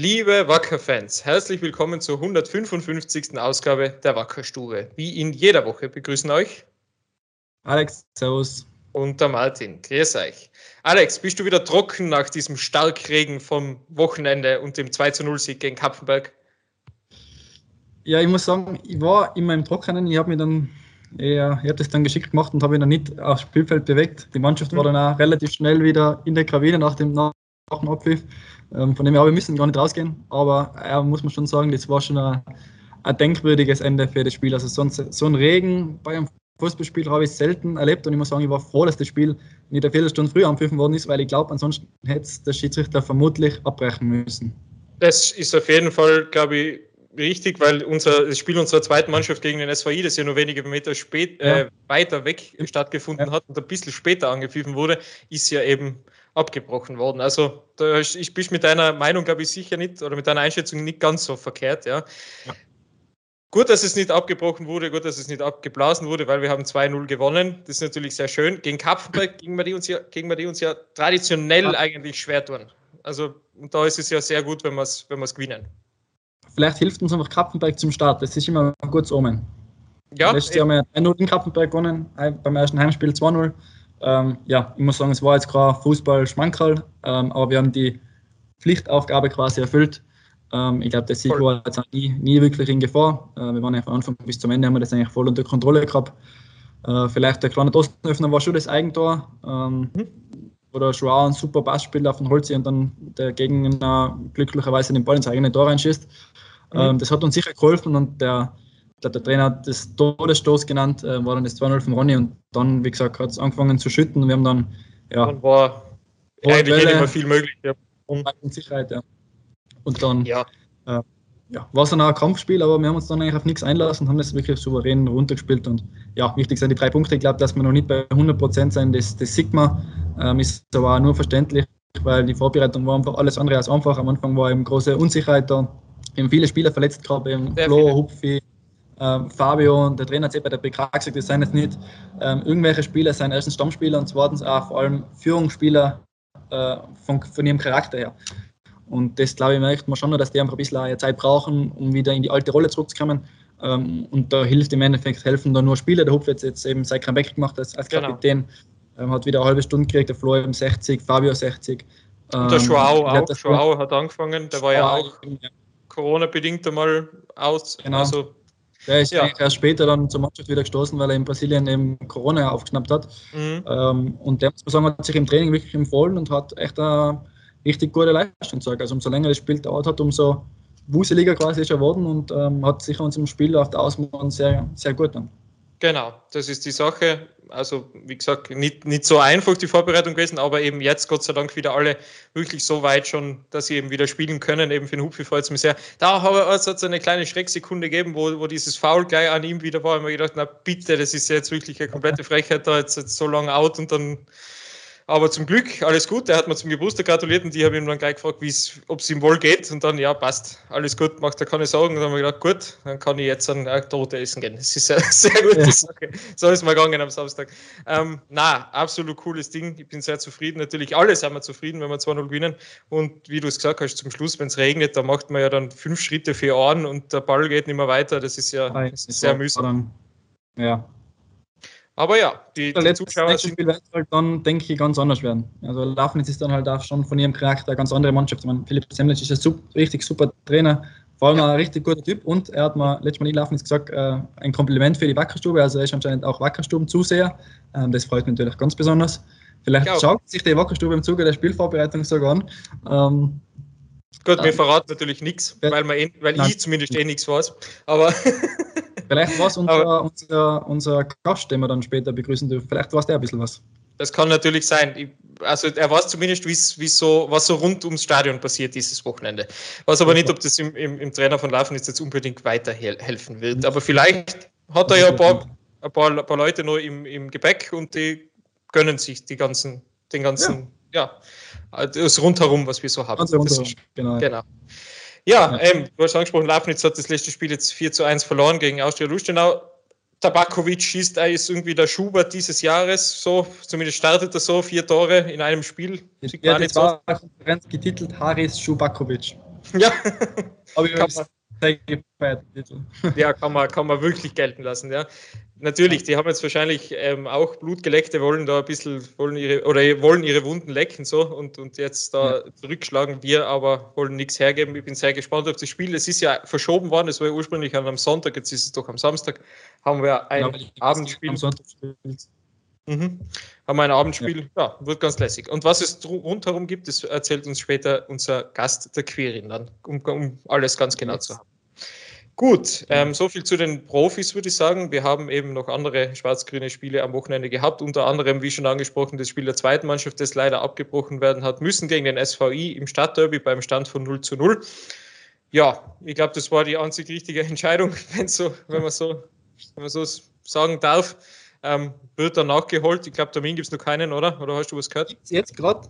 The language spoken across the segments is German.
Liebe Wacker-Fans, herzlich willkommen zur 155. Ausgabe der Wackerstube. Wie in jeder Woche begrüßen euch Alex, Servus. Und der Martin, grüß euch. Alex, bist du wieder trocken nach diesem Starkregen vom Wochenende und dem 2 0 Sieg gegen Kapfenberg? Ja, ich muss sagen, ich war immer im Trockenen. Ich habe mir dann ich habe das dann geschickt gemacht und habe ihn dann nicht aufs Spielfeld bewegt. Die Mannschaft war mhm. dann auch relativ schnell wieder in der Kabine nach dem, nach dem Abpfiff. Ähm, von dem her, wir müssen gar nicht rausgehen, aber ja, muss man schon sagen, das war schon ein, ein denkwürdiges Ende für das Spiel. Also so ein, so ein Regen bei einem Fußballspiel habe ich selten erlebt und ich muss sagen, ich war froh, dass das Spiel nicht eine Viertelstunde früher anpfiffen worden ist, weil ich glaube, ansonsten hätte es der Schiedsrichter vermutlich abbrechen müssen. Das ist auf jeden Fall, glaube ich, richtig, weil unser, das Spiel unserer zweiten Mannschaft gegen den SVI, das ja nur wenige Meter spät, ja. äh, weiter weg stattgefunden ja. hat und ein bisschen später angepfiffen wurde, ist ja eben abgebrochen worden. Also da, ich bin mit deiner Meinung, glaube ich, sicher nicht oder mit deiner Einschätzung nicht ganz so verkehrt. Ja. ja. Gut, dass es nicht abgebrochen wurde, gut, dass es nicht abgeblasen wurde, weil wir haben 2-0 gewonnen. Das ist natürlich sehr schön. Gegen Kapfenberg gegen wir die uns ja, gegen wir die uns ja traditionell ja. eigentlich schwer tun. Also und da ist es ja sehr gut, wenn wir es wenn gewinnen. Vielleicht hilft uns einfach Kapfenberg zum Start. Das ist immer ein gutes Omen. Ja, Letztes Jahr haben wir 1-0 in Kapfenberg gewonnen, beim ersten Heimspiel 2-0. Ähm, ja, ich muss sagen, es war jetzt kein Fußball-Schmankerl, ähm, aber wir haben die Pflichtaufgabe quasi erfüllt. Ähm, ich glaube, der Sieg war jetzt nie, nie wirklich in Gefahr. Äh, wir waren ja von Anfang bis zum Ende, haben wir das eigentlich voll unter Kontrolle gehabt. Äh, vielleicht der kleine Dosenöffner war schon das Eigentor. Ähm, mhm. Oder Joao ein super Passspieler auf den Holzi und dann der Gegner glücklicherweise den Ball ins eigene Tor reinschießt. Mhm. Ähm, das hat uns sicher geholfen und der, der, der Trainer hat das Todesstoß genannt, äh, war dann das 2-0 von Ronny und dann, wie gesagt, hat es angefangen zu schütten. Wir haben dann, ja. Dann war eigentlich Welle, immer viel möglich. Ja. Und Sicherheit, ja. Und dann ja. Äh, ja, war es dann auch ein Kampfspiel, aber wir haben uns dann eigentlich auf nichts einlassen und haben das wirklich souverän runtergespielt. Und ja, wichtig sind die drei Punkte. Ich glaube, dass wir noch nicht bei 100% sein, das, das Sigma ähm, ist aber auch nur verständlich, weil die Vorbereitung war einfach alles andere als einfach. Am Anfang war eben große Unsicherheit da. Eben viele Spieler verletzt gehabt, eben Flo, viele. Hupfi, ähm, Fabio und der Trainer hat sich bei der PK gesagt, das seien jetzt nicht ähm, irgendwelche Spieler, seien erstens Stammspieler und zweitens auch vor allem Führungsspieler äh, von, von ihrem Charakter her. Und das, glaube ich, merkt man schon, dass die einfach ein bisschen Zeit brauchen, um wieder in die alte Rolle zurückzukommen. Ähm, und da hilft im Endeffekt, helfen da nur Spieler. Der Hupf hat jetzt eben seit Beck gemacht als, als genau. Kapitän, genau. hat wieder eine halbe Stunde gekriegt, der Flo eben 60, Fabio 60. Und der Joao auch. Joao hat angefangen, der war ja auch Corona-bedingt einmal aus. Genau. Also, der ist ja. erst später dann zur Mannschaft wieder gestoßen, weil er in Brasilien eben Corona aufgeschnappt hat. Mhm. Ähm, und der muss man sagen, hat sich im Training wirklich empfohlen und hat echt eine richtig gute Leistung gezeigt. Also umso länger das Spiel dauert hat, umso wuseliger quasi ist er geworden und ähm, hat sicher uns im Spiel auf der Außenbahn sehr, sehr gut dann. Genau, das ist die Sache. Also, wie gesagt, nicht, nicht so einfach die Vorbereitung gewesen, aber eben jetzt Gott sei Dank wieder alle wirklich so weit schon, dass sie eben wieder spielen können. Eben für den Hupfi freut es mich sehr. Da hat es eine kleine Schrecksekunde gegeben, wo, wo dieses Foul gleich an ihm wieder war. Und mir gedacht, na bitte, das ist jetzt wirklich eine komplette Frechheit, da jetzt, jetzt so lange out und dann aber zum Glück, alles gut. Er hat mir zum Geburtstag gratuliert und ich habe ihm dann gleich gefragt, ob es ihm wohl geht. Und dann, ja, passt, alles gut, macht er keine Sorgen. Und dann haben wir gedacht, gut, dann kann ich jetzt ein Tote essen gehen. Das ist eine sehr gute ja. Sache. So ist mal gegangen am Samstag. Ähm, na, absolut cooles Ding. Ich bin sehr zufrieden. Natürlich, alle sind wir zufrieden, wenn wir 2-0 gewinnen. Und wie du es gesagt hast, zum Schluss, wenn es regnet, da macht man ja dann fünf Schritte für Ohren und der Ball geht nicht mehr weiter. Das ist ja das ist sehr mühsam. Ja, aber ja, die, die Zuschauer sind. Spiel wird halt dann, denke ich, ganz anders werden. Also Lafnitz ist dann halt auch schon von ihrem Charakter eine ganz andere Mannschaft. Ich meine, Philipp Semlitsch ist ein super, richtig super Trainer, vor allem ja. ein richtig guter Typ und er hat mir letztes Mal in Lafnitz gesagt, äh, ein Kompliment für die Wackerstube. Also er ist anscheinend auch Wackerstuben-Zuseher. Ähm, das freut mich natürlich ganz besonders. Vielleicht schaut sich die Wackerstube im Zuge der Spielvorbereitung sogar an. Ähm, Gut, wir verraten natürlich nichts, weil, eh, weil ich zumindest eh nichts weiß. Aber Vielleicht war es unser, unser, unser Gast, den wir dann später begrüßen dürfen. Vielleicht war es der ein bisschen was. Das kann natürlich sein. Ich, also er weiß zumindest, wie's, so, was so rund ums Stadion passiert dieses Wochenende. weiß aber nicht, ob das im, im, im Trainer von Laufen jetzt unbedingt weiterhelfen wird. Aber vielleicht hat er ja ein paar, ein paar, ein paar Leute noch im, im Gepäck und die gönnen sich die ganzen, den ganzen, ja, ja das rundherum, was wir so haben. Rundherum, genau. genau. Ja, ja. Ähm, du hast angesprochen, Lafnitz hat das letzte Spiel jetzt 4 zu 1 verloren gegen Austria Lustenau. Tabakovic schießt ist irgendwie der Schubert dieses Jahres, so, zumindest startet er so, vier Tore in einem Spiel. Ja, das war so. Konferenz getitelt Haris Schubakovic. Ja. Aber ich habe ja, kann man, kann man wirklich gelten lassen, ja. Natürlich, die haben jetzt wahrscheinlich ähm, auch Blutgeleckte, wollen da ein bisschen, wollen ihre, oder wollen ihre Wunden lecken so und, und jetzt da ja. zurückschlagen. Wir aber wollen nichts hergeben. Ich bin sehr gespannt auf das Spiel. Es ist ja verschoben worden, es war ja ursprünglich an einem Sonntag, jetzt ist es doch am Samstag. Haben wir ein ja, Abendspiel. Am Sonntag Mhm. Haben wir ein Abendspiel, ja. wird ganz lässig. Und was es rundherum gibt, das erzählt uns später unser Gast, der Quirin, dann, um, um alles ganz genau zu haben. Gut, ähm, so viel zu den Profis, würde ich sagen. Wir haben eben noch andere schwarz-grüne Spiele am Wochenende gehabt, unter anderem, wie schon angesprochen, das Spiel der zweiten Mannschaft, das leider abgebrochen werden hat müssen gegen den SVI im Stadtderby beim Stand von 0 zu 0. Ja, ich glaube, das war die einzig richtige Entscheidung, wenn, so, wenn, man, so, wenn man so sagen darf. Ähm, wird dann nachgeholt. Ich glaube, Termin gibt es noch keinen, oder? Oder hast du was gehört? Jetzt gerade,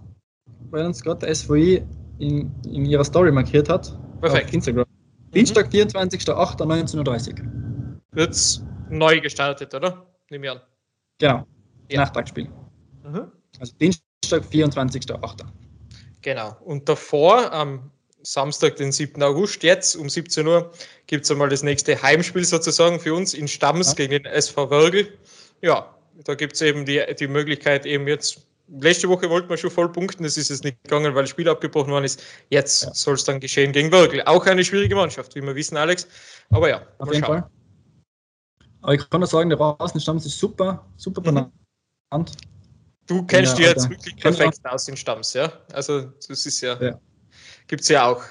weil uns gerade der SVI in, in ihrer Story markiert hat. Perfekt. Auf Instagram. Dienstag, mhm. 24.08.19.30 Uhr. Wird es neu gestartet, oder? Nehmen wir an. Genau. Ja. Nachtragsspiel. Mhm. Also Dienstag, 24.08. Genau. Und davor, am Samstag, den 7. August, jetzt um 17 Uhr, gibt es einmal das nächste Heimspiel sozusagen für uns in Stamms ja. gegen den SV Wörgl ja, da gibt es eben die, die Möglichkeit, eben jetzt, letzte Woche wollten wir schon voll punkten, das ist es nicht gegangen, weil das Spiel abgebrochen worden ist. Jetzt ja. soll es dann geschehen gegen Wörgl. Auch eine schwierige Mannschaft, wie wir wissen, Alex. Aber ja, auf jeden schauen. Fall. Aber ich kann nur sagen, der Rasenstamm ist super, super mhm. benannt. Du kennst ja, dir jetzt wirklich perfekt aus den Stamms, ja? Also, das ist ja, ja. gibt es ja auch.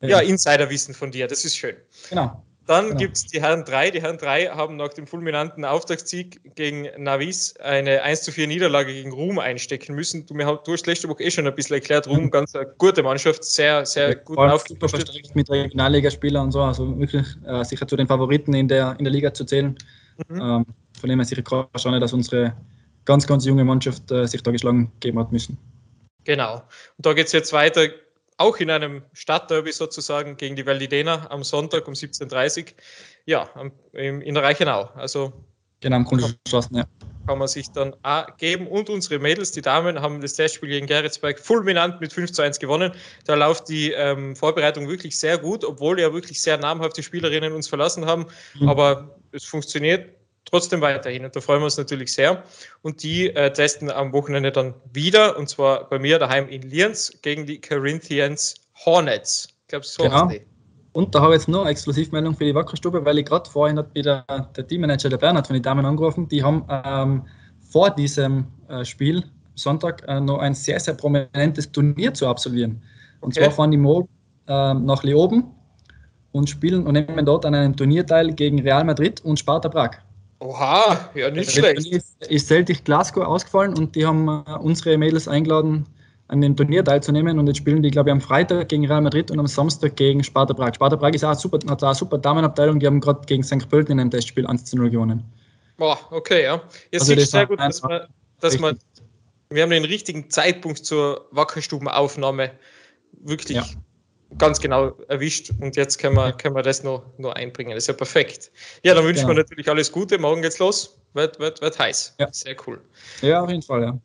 Ja, ja Insiderwissen von dir, das ist schön. Genau. Dann genau. gibt es die Herren 3. Die Herren 3 haben nach dem fulminanten Auftaktsieg gegen Navis eine 1 zu 4 Niederlage gegen Ruhm einstecken müssen. Du, du hast letzte Woche eh schon ein bisschen erklärt, Ruhm, ganz eine gute Mannschaft, sehr, sehr ja, gut aufgestellt. Mit Regionalligaspielern und so, also wirklich äh, sicher zu den Favoriten in der, in der Liga zu zählen. Mhm. Ähm, von dem her sicher schade, dass unsere ganz, ganz junge Mannschaft äh, sich da geschlagen geben hat müssen. Genau. Und da geht es jetzt weiter auch in einem Stadtderby sozusagen gegen die Validena am Sonntag um 17.30 Uhr. Ja, in der Reichenau. Also genau, am Grundschlossen, ja. Kann man sich dann auch geben. Und unsere Mädels, die Damen, haben das Testspiel gegen Geretsberg fulminant mit 5 zu 1 gewonnen. Da läuft die ähm, Vorbereitung wirklich sehr gut, obwohl ja wirklich sehr namhafte Spielerinnen uns verlassen haben. Mhm. Aber es funktioniert trotzdem weiterhin und da freuen wir uns natürlich sehr. Und die äh, testen am Wochenende dann wieder und zwar bei mir daheim in Lienz gegen die Corinthians Hornets. Ich glaube, so genau. Und da habe ich jetzt noch eine Exklusivmeldung für die Wackerstube, weil ich gerade vorhin hat wieder der Teammanager der Bernhard von den Damen angerufen. Die haben ähm, vor diesem äh, Spiel Sonntag äh, noch ein sehr, sehr prominentes Turnier zu absolvieren. Und okay. zwar fahren die morgen äh, nach Leoben und spielen und nehmen dort an einem Turnier teil gegen Real Madrid und Sparta Prag. Oha, ja, nicht schlecht. Ist, Celtic Glasgow ausgefallen und die haben äh, unsere Mädels eingeladen, an dem Turnier teilzunehmen. Und jetzt spielen die, glaube ich, am Freitag gegen Real Madrid und am Samstag gegen Sparta Prag. Sparta Prag ist auch super, hat auch eine super Damenabteilung. Die haben gerade gegen St. Pölten in einem Testspiel 1 zu 0 gewonnen. Boah, okay, ja. Jetzt also sehr gut, dass man, dass man, wir haben den richtigen Zeitpunkt zur Wackerstubenaufnahme wirklich ja ganz genau erwischt und jetzt können wir, können wir das noch, noch einbringen. Das ist ja perfekt. Ja, dann wünschen wir natürlich alles Gute. Morgen geht's los. Wird, wird, wird heiß. Ja. Sehr cool. Ja, auf jeden Fall, ja.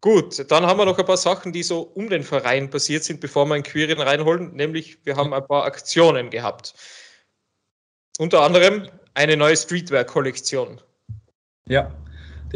Gut, dann haben wir noch ein paar Sachen, die so um den Verein passiert sind, bevor wir einen Queeren reinholen. Nämlich, wir haben ein paar Aktionen gehabt. Unter anderem eine neue Streetwear-Kollektion. Ja,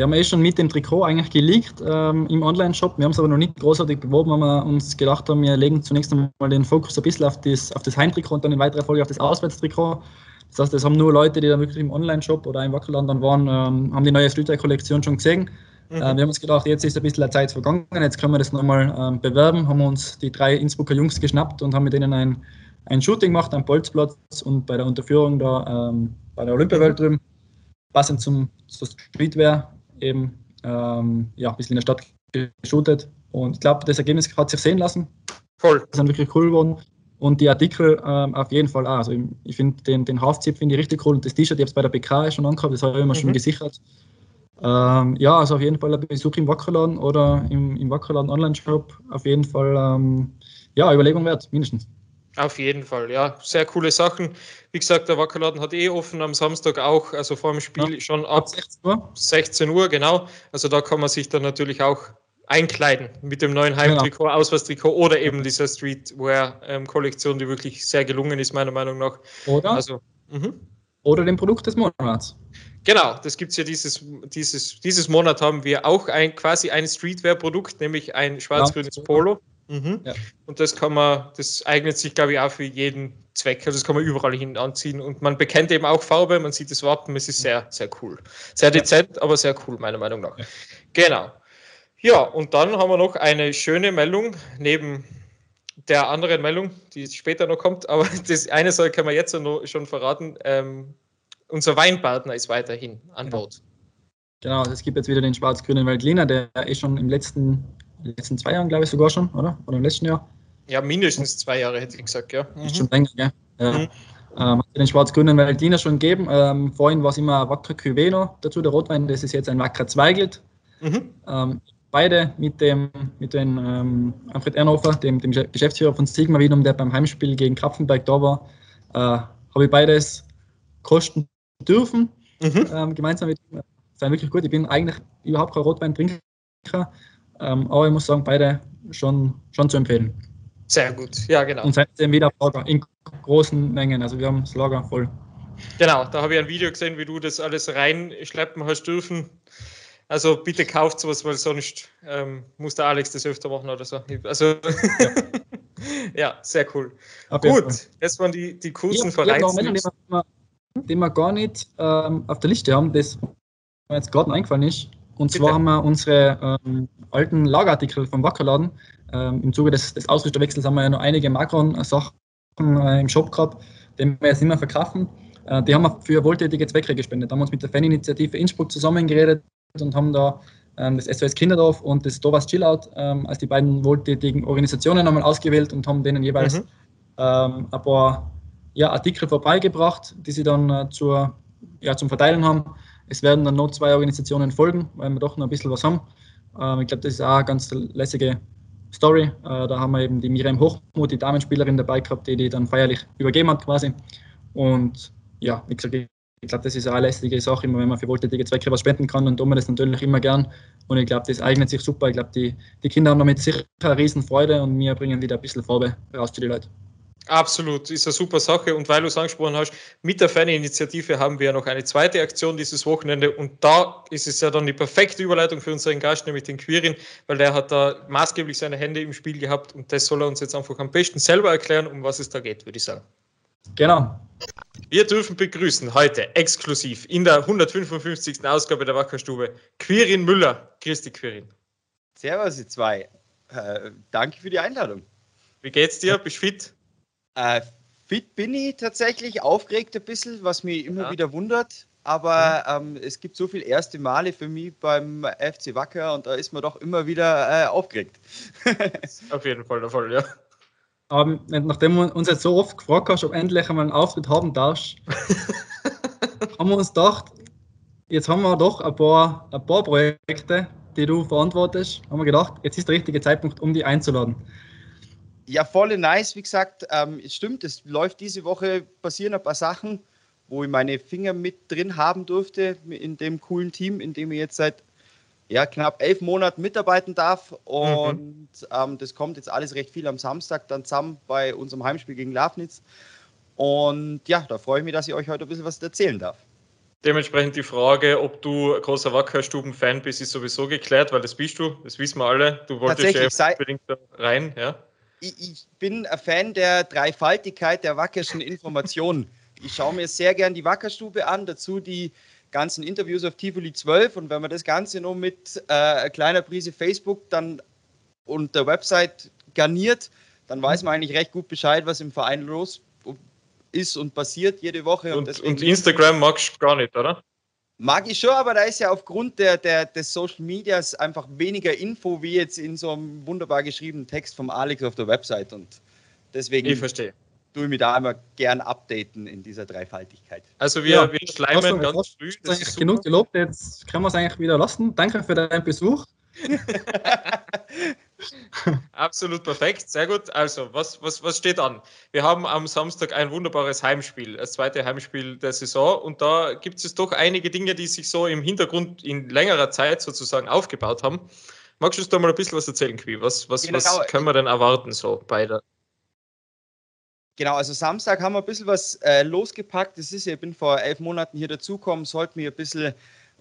die haben wir eh schon mit dem Trikot eigentlich geleakt ähm, im Online-Shop. Wir haben es aber noch nicht großartig beworben, weil wir uns gedacht haben, wir legen zunächst einmal den Fokus ein bisschen auf das, auf das Heimtrikot und dann in weiterer Folge auf das Auswärtstrikot. Das heißt, das haben nur Leute, die dann wirklich im Online-Shop oder im Wackerland dann waren, ähm, haben die neue Streetwear-Kollektion schon gesehen. Mhm. Äh, wir haben uns gedacht, jetzt ist ein bisschen Zeit vergangen, jetzt können wir das nochmal ähm, bewerben. Haben uns die drei Innsbrucker Jungs geschnappt und haben mit denen ein, ein Shooting gemacht am Bolzplatz und bei der Unterführung da ähm, bei der Olympiawelt drüben, passend zum, zum Streetwear eben ähm, ja, ein bisschen in der Stadt geshootet. Und ich glaube, das Ergebnis hat sich sehen lassen. Voll. Das sind wirklich cool geworden. Und die Artikel ähm, auf jeden Fall auch. Also ich, finde den, den Halfzip finde ich richtig cool und das T-Shirt, ich habe es bei der PK schon angehabt, das habe ich immer mhm. schon gesichert. Ähm, ja, also auf jeden Fall ein Besuch im Wackerladen oder im, im Wackerladen Online-Shop. Auf jeden Fall, ähm, ja, Überlegung wert, mindestens. Auf jeden Fall, ja. Sehr coole Sachen. Wie gesagt, der Wackerladen hat eh offen am Samstag auch, also vor dem Spiel ja, schon ab 16 Uhr. 16 Uhr, genau. Also da kann man sich dann natürlich auch einkleiden mit dem neuen Heimtrikot, genau. Auswärtstrikot oder eben dieser Streetwear-Kollektion, ähm, die wirklich sehr gelungen ist, meiner Meinung nach. Oder? Also, mhm. oder dem Produkt des Monats. Genau, das gibt es ja dieses, dieses, dieses Monat haben wir auch ein quasi ein Streetwear-Produkt, nämlich ein schwarz-grünes Polo. Mhm. Ja. Und das kann man, das eignet sich, glaube ich, auch für jeden Zweck. Also das kann man überall hin anziehen. Und man bekennt eben auch Farbe, man sieht das Wappen, es ist sehr, sehr cool. Sehr dezent, ja. aber sehr cool, meiner Meinung nach. Ja. Genau. Ja, und dann haben wir noch eine schöne Meldung neben der anderen Meldung, die später noch kommt. Aber das eine Sache kann man jetzt schon verraten. Ähm, unser Weinpartner ist weiterhin an genau. Bord. Genau, es gibt jetzt wieder den schwarz-grünen Weltliner, der ist schon im letzten, letzten zwei Jahren, glaube ich, sogar schon, oder? Oder im letzten Jahr? Ja, mindestens zwei Jahre, hätte ich gesagt, ja. Mhm. Ist schon länger, gell? Ja. Mhm. Ähm, den schwarz-grünen Weltliner schon gegeben. Ähm, vorhin war es immer Wacker Cuveno dazu, der Rotwein. Das ist jetzt ein Wacker Zweigelt. Mhm. Ähm, beide mit dem mit dem ähm, Alfred Ernhofer, dem, dem Geschäftsführer von Sigma Wienum, der beim Heimspiel gegen Krapfenberg da war, äh, habe ich beides kosten dürfen. Mhm. Ähm, gemeinsam mit ihm. Sind wirklich gut. Ich bin eigentlich überhaupt kein Rotweintrinker, ähm, aber ich muss sagen, beide schon, schon zu empfehlen. Sehr gut, ja genau. Und seitdem wieder Lager in großen Mengen. Also wir haben das Lager voll. Genau, da habe ich ein Video gesehen, wie du das alles reinschleppen hast dürfen. Also bitte kauft sowas, weil sonst ähm, muss der Alex das öfter machen oder so. Also ja, ja sehr cool. Ab Gut, das waren die, die kurzen ja, Vereins. Ja, den wir gar nicht ähm, auf der Liste haben, das mir jetzt gerade eingefallen ist. Und zwar haben wir unsere ähm, alten Lagerartikel vom Wackerladen. Ähm, Im Zuge des, des Ausrüsterwechsels haben wir ja noch einige Macron-Sachen äh, im Shop gehabt, die wir jetzt nicht mehr verkaufen. Äh, die haben wir für wohltätige Zwecke gespendet. Da haben wir uns mit der Faninitiative Innsbruck zusammengeredet und haben da ähm, das SOS Kinderdorf und das Dovas Chillout ähm, als die beiden wohltätigen Organisationen einmal ausgewählt und haben denen jeweils mhm. ähm, ein paar ja, Artikel vorbeigebracht, die sie dann äh, zur, ja, zum Verteilen haben. Es werden dann noch zwei Organisationen folgen, weil wir doch noch ein bisschen was haben. Ähm, ich glaube, das ist auch eine ganz lässige Story. Äh, da haben wir eben die Miriam Hochmuth, die Damenspielerin dabei gehabt, die die dann feierlich übergeben hat quasi. Und ja, wie gesagt, ich glaube, das ist eine lästige Sache, immer wenn man für wohltätige Zwecke was spenden kann, dann tun wir das natürlich immer gern. Und ich glaube, das eignet sich super. Ich glaube, die, die Kinder haben damit sicher eine Riesenfreude und wir bringen wieder ein bisschen Farbe raus zu den Leuten. Absolut, ist eine super Sache. Und weil du es angesprochen hast, mit der Faninitiative haben wir ja noch eine zweite Aktion dieses Wochenende. Und da ist es ja dann die perfekte Überleitung für unseren Gast, nämlich den Quirin, weil der hat da maßgeblich seine Hände im Spiel gehabt. Und das soll er uns jetzt einfach am besten selber erklären, um was es da geht, würde ich sagen. Genau. Wir dürfen begrüßen heute exklusiv in der 155. Ausgabe der Wackerstube Quirin Müller. Christi Quirin. Servus, ihr zwei. Äh, danke für die Einladung. Wie geht's dir? Bist du fit? Äh, fit bin ich tatsächlich, aufgeregt ein bisschen, was mich immer ja. wieder wundert. Aber ähm, es gibt so viele erste Male für mich beim FC Wacker und da ist man doch immer wieder äh, aufgeregt. Auf jeden Fall der Fall, ja. Aber nachdem du uns jetzt so oft gefragt hast, ob endlich einmal einen Auftritt haben darfst, haben wir uns gedacht, jetzt haben wir doch ein paar, ein paar Projekte, die du verantwortest, haben wir gedacht, jetzt ist der richtige Zeitpunkt, um die einzuladen. Ja, voll nice, wie gesagt, ähm, es stimmt, es läuft diese Woche, passieren ein paar Sachen, wo ich meine Finger mit drin haben durfte in dem coolen Team, in dem ich jetzt seit ja, knapp elf Monaten mitarbeiten darf. Und mhm. ähm, das kommt jetzt alles recht viel am Samstag dann zusammen bei unserem Heimspiel gegen Lafnitz. Und ja, da freue ich mich, dass ich euch heute ein bisschen was erzählen darf. Dementsprechend die Frage, ob du großer Wackerstuben-Fan bist, ist sowieso geklärt, weil das bist du, das wissen wir alle. Du wolltest ja unbedingt rein, ja? Ich, bin ein Fan der Dreifaltigkeit der wackerschen Informationen. ich schaue mir sehr gern die Wackerstube an, dazu die ganzen Interviews auf Tivoli 12 und wenn man das Ganze nur mit äh, kleiner Prise Facebook dann und der Website garniert, dann weiß man eigentlich recht gut Bescheid, was im Verein los ist und passiert jede Woche. Und, und, und Instagram magst du gar nicht, oder? Mag ich schon, aber da ist ja aufgrund der, der, des Social Medias einfach weniger Info wie jetzt in so einem wunderbar geschriebenen Text vom Alex auf der Website. Und deswegen. Ich verstehe tue mich da immer gern updaten in dieser Dreifaltigkeit. Also wir, ja, wir schleimen ganz früh. Das ist genug gelobt, jetzt können wir es eigentlich wieder lassen. Danke für deinen Besuch. Absolut perfekt, sehr gut. Also, was, was, was steht an? Wir haben am Samstag ein wunderbares Heimspiel, das zweite Heimspiel der Saison. Und da gibt es doch einige Dinge, die sich so im Hintergrund in längerer Zeit sozusagen aufgebaut haben. magst du uns da mal ein bisschen was erzählen, Qui? Was, was, genau. was können wir denn erwarten so bei der Genau, also Samstag haben wir ein bisschen was äh, losgepackt. Das ist, ich bin vor elf Monaten hier dazugekommen, sollte mich ein bisschen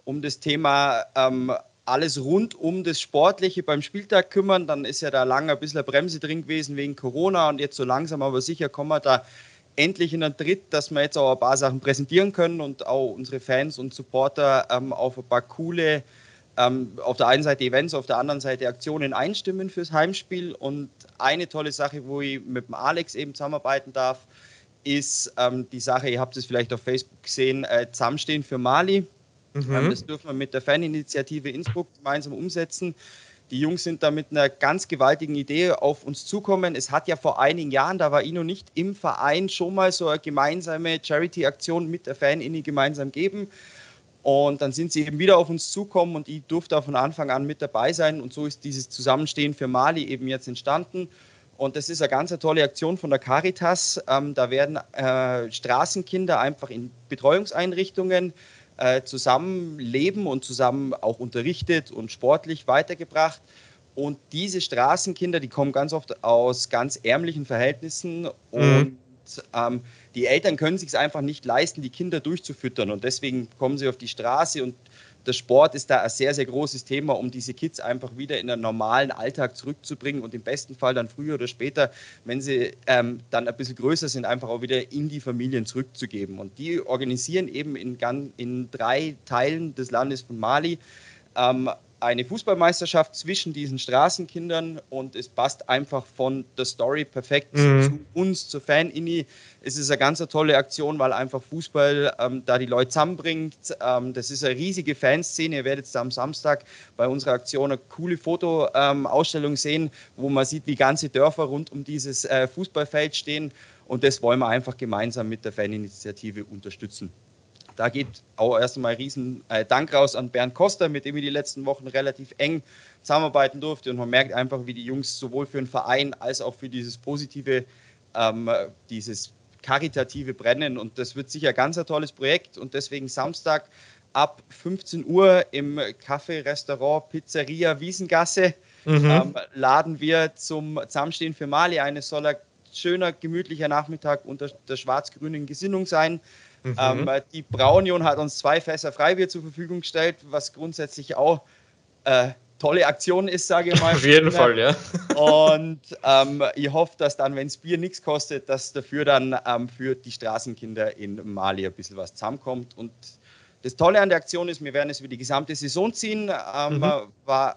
um das Thema ähm, alles rund um das Sportliche beim Spieltag kümmern. Dann ist ja da lange ein bisschen Bremse drin gewesen wegen Corona und jetzt so langsam aber sicher kommen wir da endlich in den Tritt, dass wir jetzt auch ein paar Sachen präsentieren können und auch unsere Fans und Supporter ähm, auf ein paar coole ähm, auf der einen Seite Events, auf der anderen Seite Aktionen einstimmen fürs Heimspiel. Und eine tolle Sache, wo ich mit dem Alex eben zusammenarbeiten darf, ist ähm, die Sache, ihr habt es vielleicht auf Facebook gesehen, äh, Zusammenstehen für Mali. Mhm. Ähm, das dürfen wir mit der Faninitiative Innsbruck gemeinsam umsetzen. Die Jungs sind da mit einer ganz gewaltigen Idee auf uns zukommen. Es hat ja vor einigen Jahren, da war noch nicht im Verein, schon mal so eine gemeinsame Charity-Aktion mit der Fan-Inni gemeinsam geben. Und dann sind sie eben wieder auf uns zukommen und ich durfte von Anfang an mit dabei sein. Und so ist dieses Zusammenstehen für Mali eben jetzt entstanden. Und das ist eine ganz tolle Aktion von der Caritas. Ähm, da werden äh, Straßenkinder einfach in Betreuungseinrichtungen äh, zusammen leben und zusammen auch unterrichtet und sportlich weitergebracht. Und diese Straßenkinder, die kommen ganz oft aus ganz ärmlichen Verhältnissen mhm. und ähm, die Eltern können sich einfach nicht leisten, die Kinder durchzufüttern und deswegen kommen sie auf die Straße und der Sport ist da ein sehr, sehr großes Thema, um diese Kids einfach wieder in einen normalen Alltag zurückzubringen und im besten Fall dann früher oder später, wenn sie ähm, dann ein bisschen größer sind, einfach auch wieder in die Familien zurückzugeben. Und die organisieren eben in, in drei Teilen des Landes von Mali ähm, eine Fußballmeisterschaft zwischen diesen Straßenkindern und es passt einfach von der Story perfekt mhm. zu uns, zur Fan-Inni. Es ist eine ganz tolle Aktion, weil einfach Fußball ähm, da die Leute zusammenbringt. Ähm, das ist eine riesige Fanszene. Ihr werdet am Samstag bei unserer Aktion eine coole Fotoausstellung ähm, sehen, wo man sieht, wie ganze Dörfer rund um dieses äh, Fußballfeld stehen. Und das wollen wir einfach gemeinsam mit der Faninitiative unterstützen. Da geht auch erst einmal riesen äh, Dank raus an Bernd Koster, mit dem ich die letzten Wochen relativ eng zusammenarbeiten durfte. Und man merkt einfach, wie die Jungs sowohl für den Verein als auch für dieses positive, ähm, dieses karitative brennen. Und das wird sicher ganz ein tolles Projekt. Und deswegen Samstag ab 15 Uhr im Café, Restaurant, Pizzeria Wiesengasse mhm. ähm, laden wir zum Zusammenstehen für Mali ein. Es soll ein schöner, gemütlicher Nachmittag unter der schwarz-grünen Gesinnung sein. Mhm. Ähm, die Braunion hat uns zwei Fässer Freibier zur Verfügung gestellt, was grundsätzlich auch äh, tolle Aktion ist, sage ich mal. Auf jeden Fall, ja. Und ähm, ich hoffe, dass dann, wenn das Bier nichts kostet, dass dafür dann ähm, für die Straßenkinder in Mali ein bisschen was zusammenkommt. Und das Tolle an der Aktion ist, wir werden es über die gesamte Saison ziehen ähm, mhm.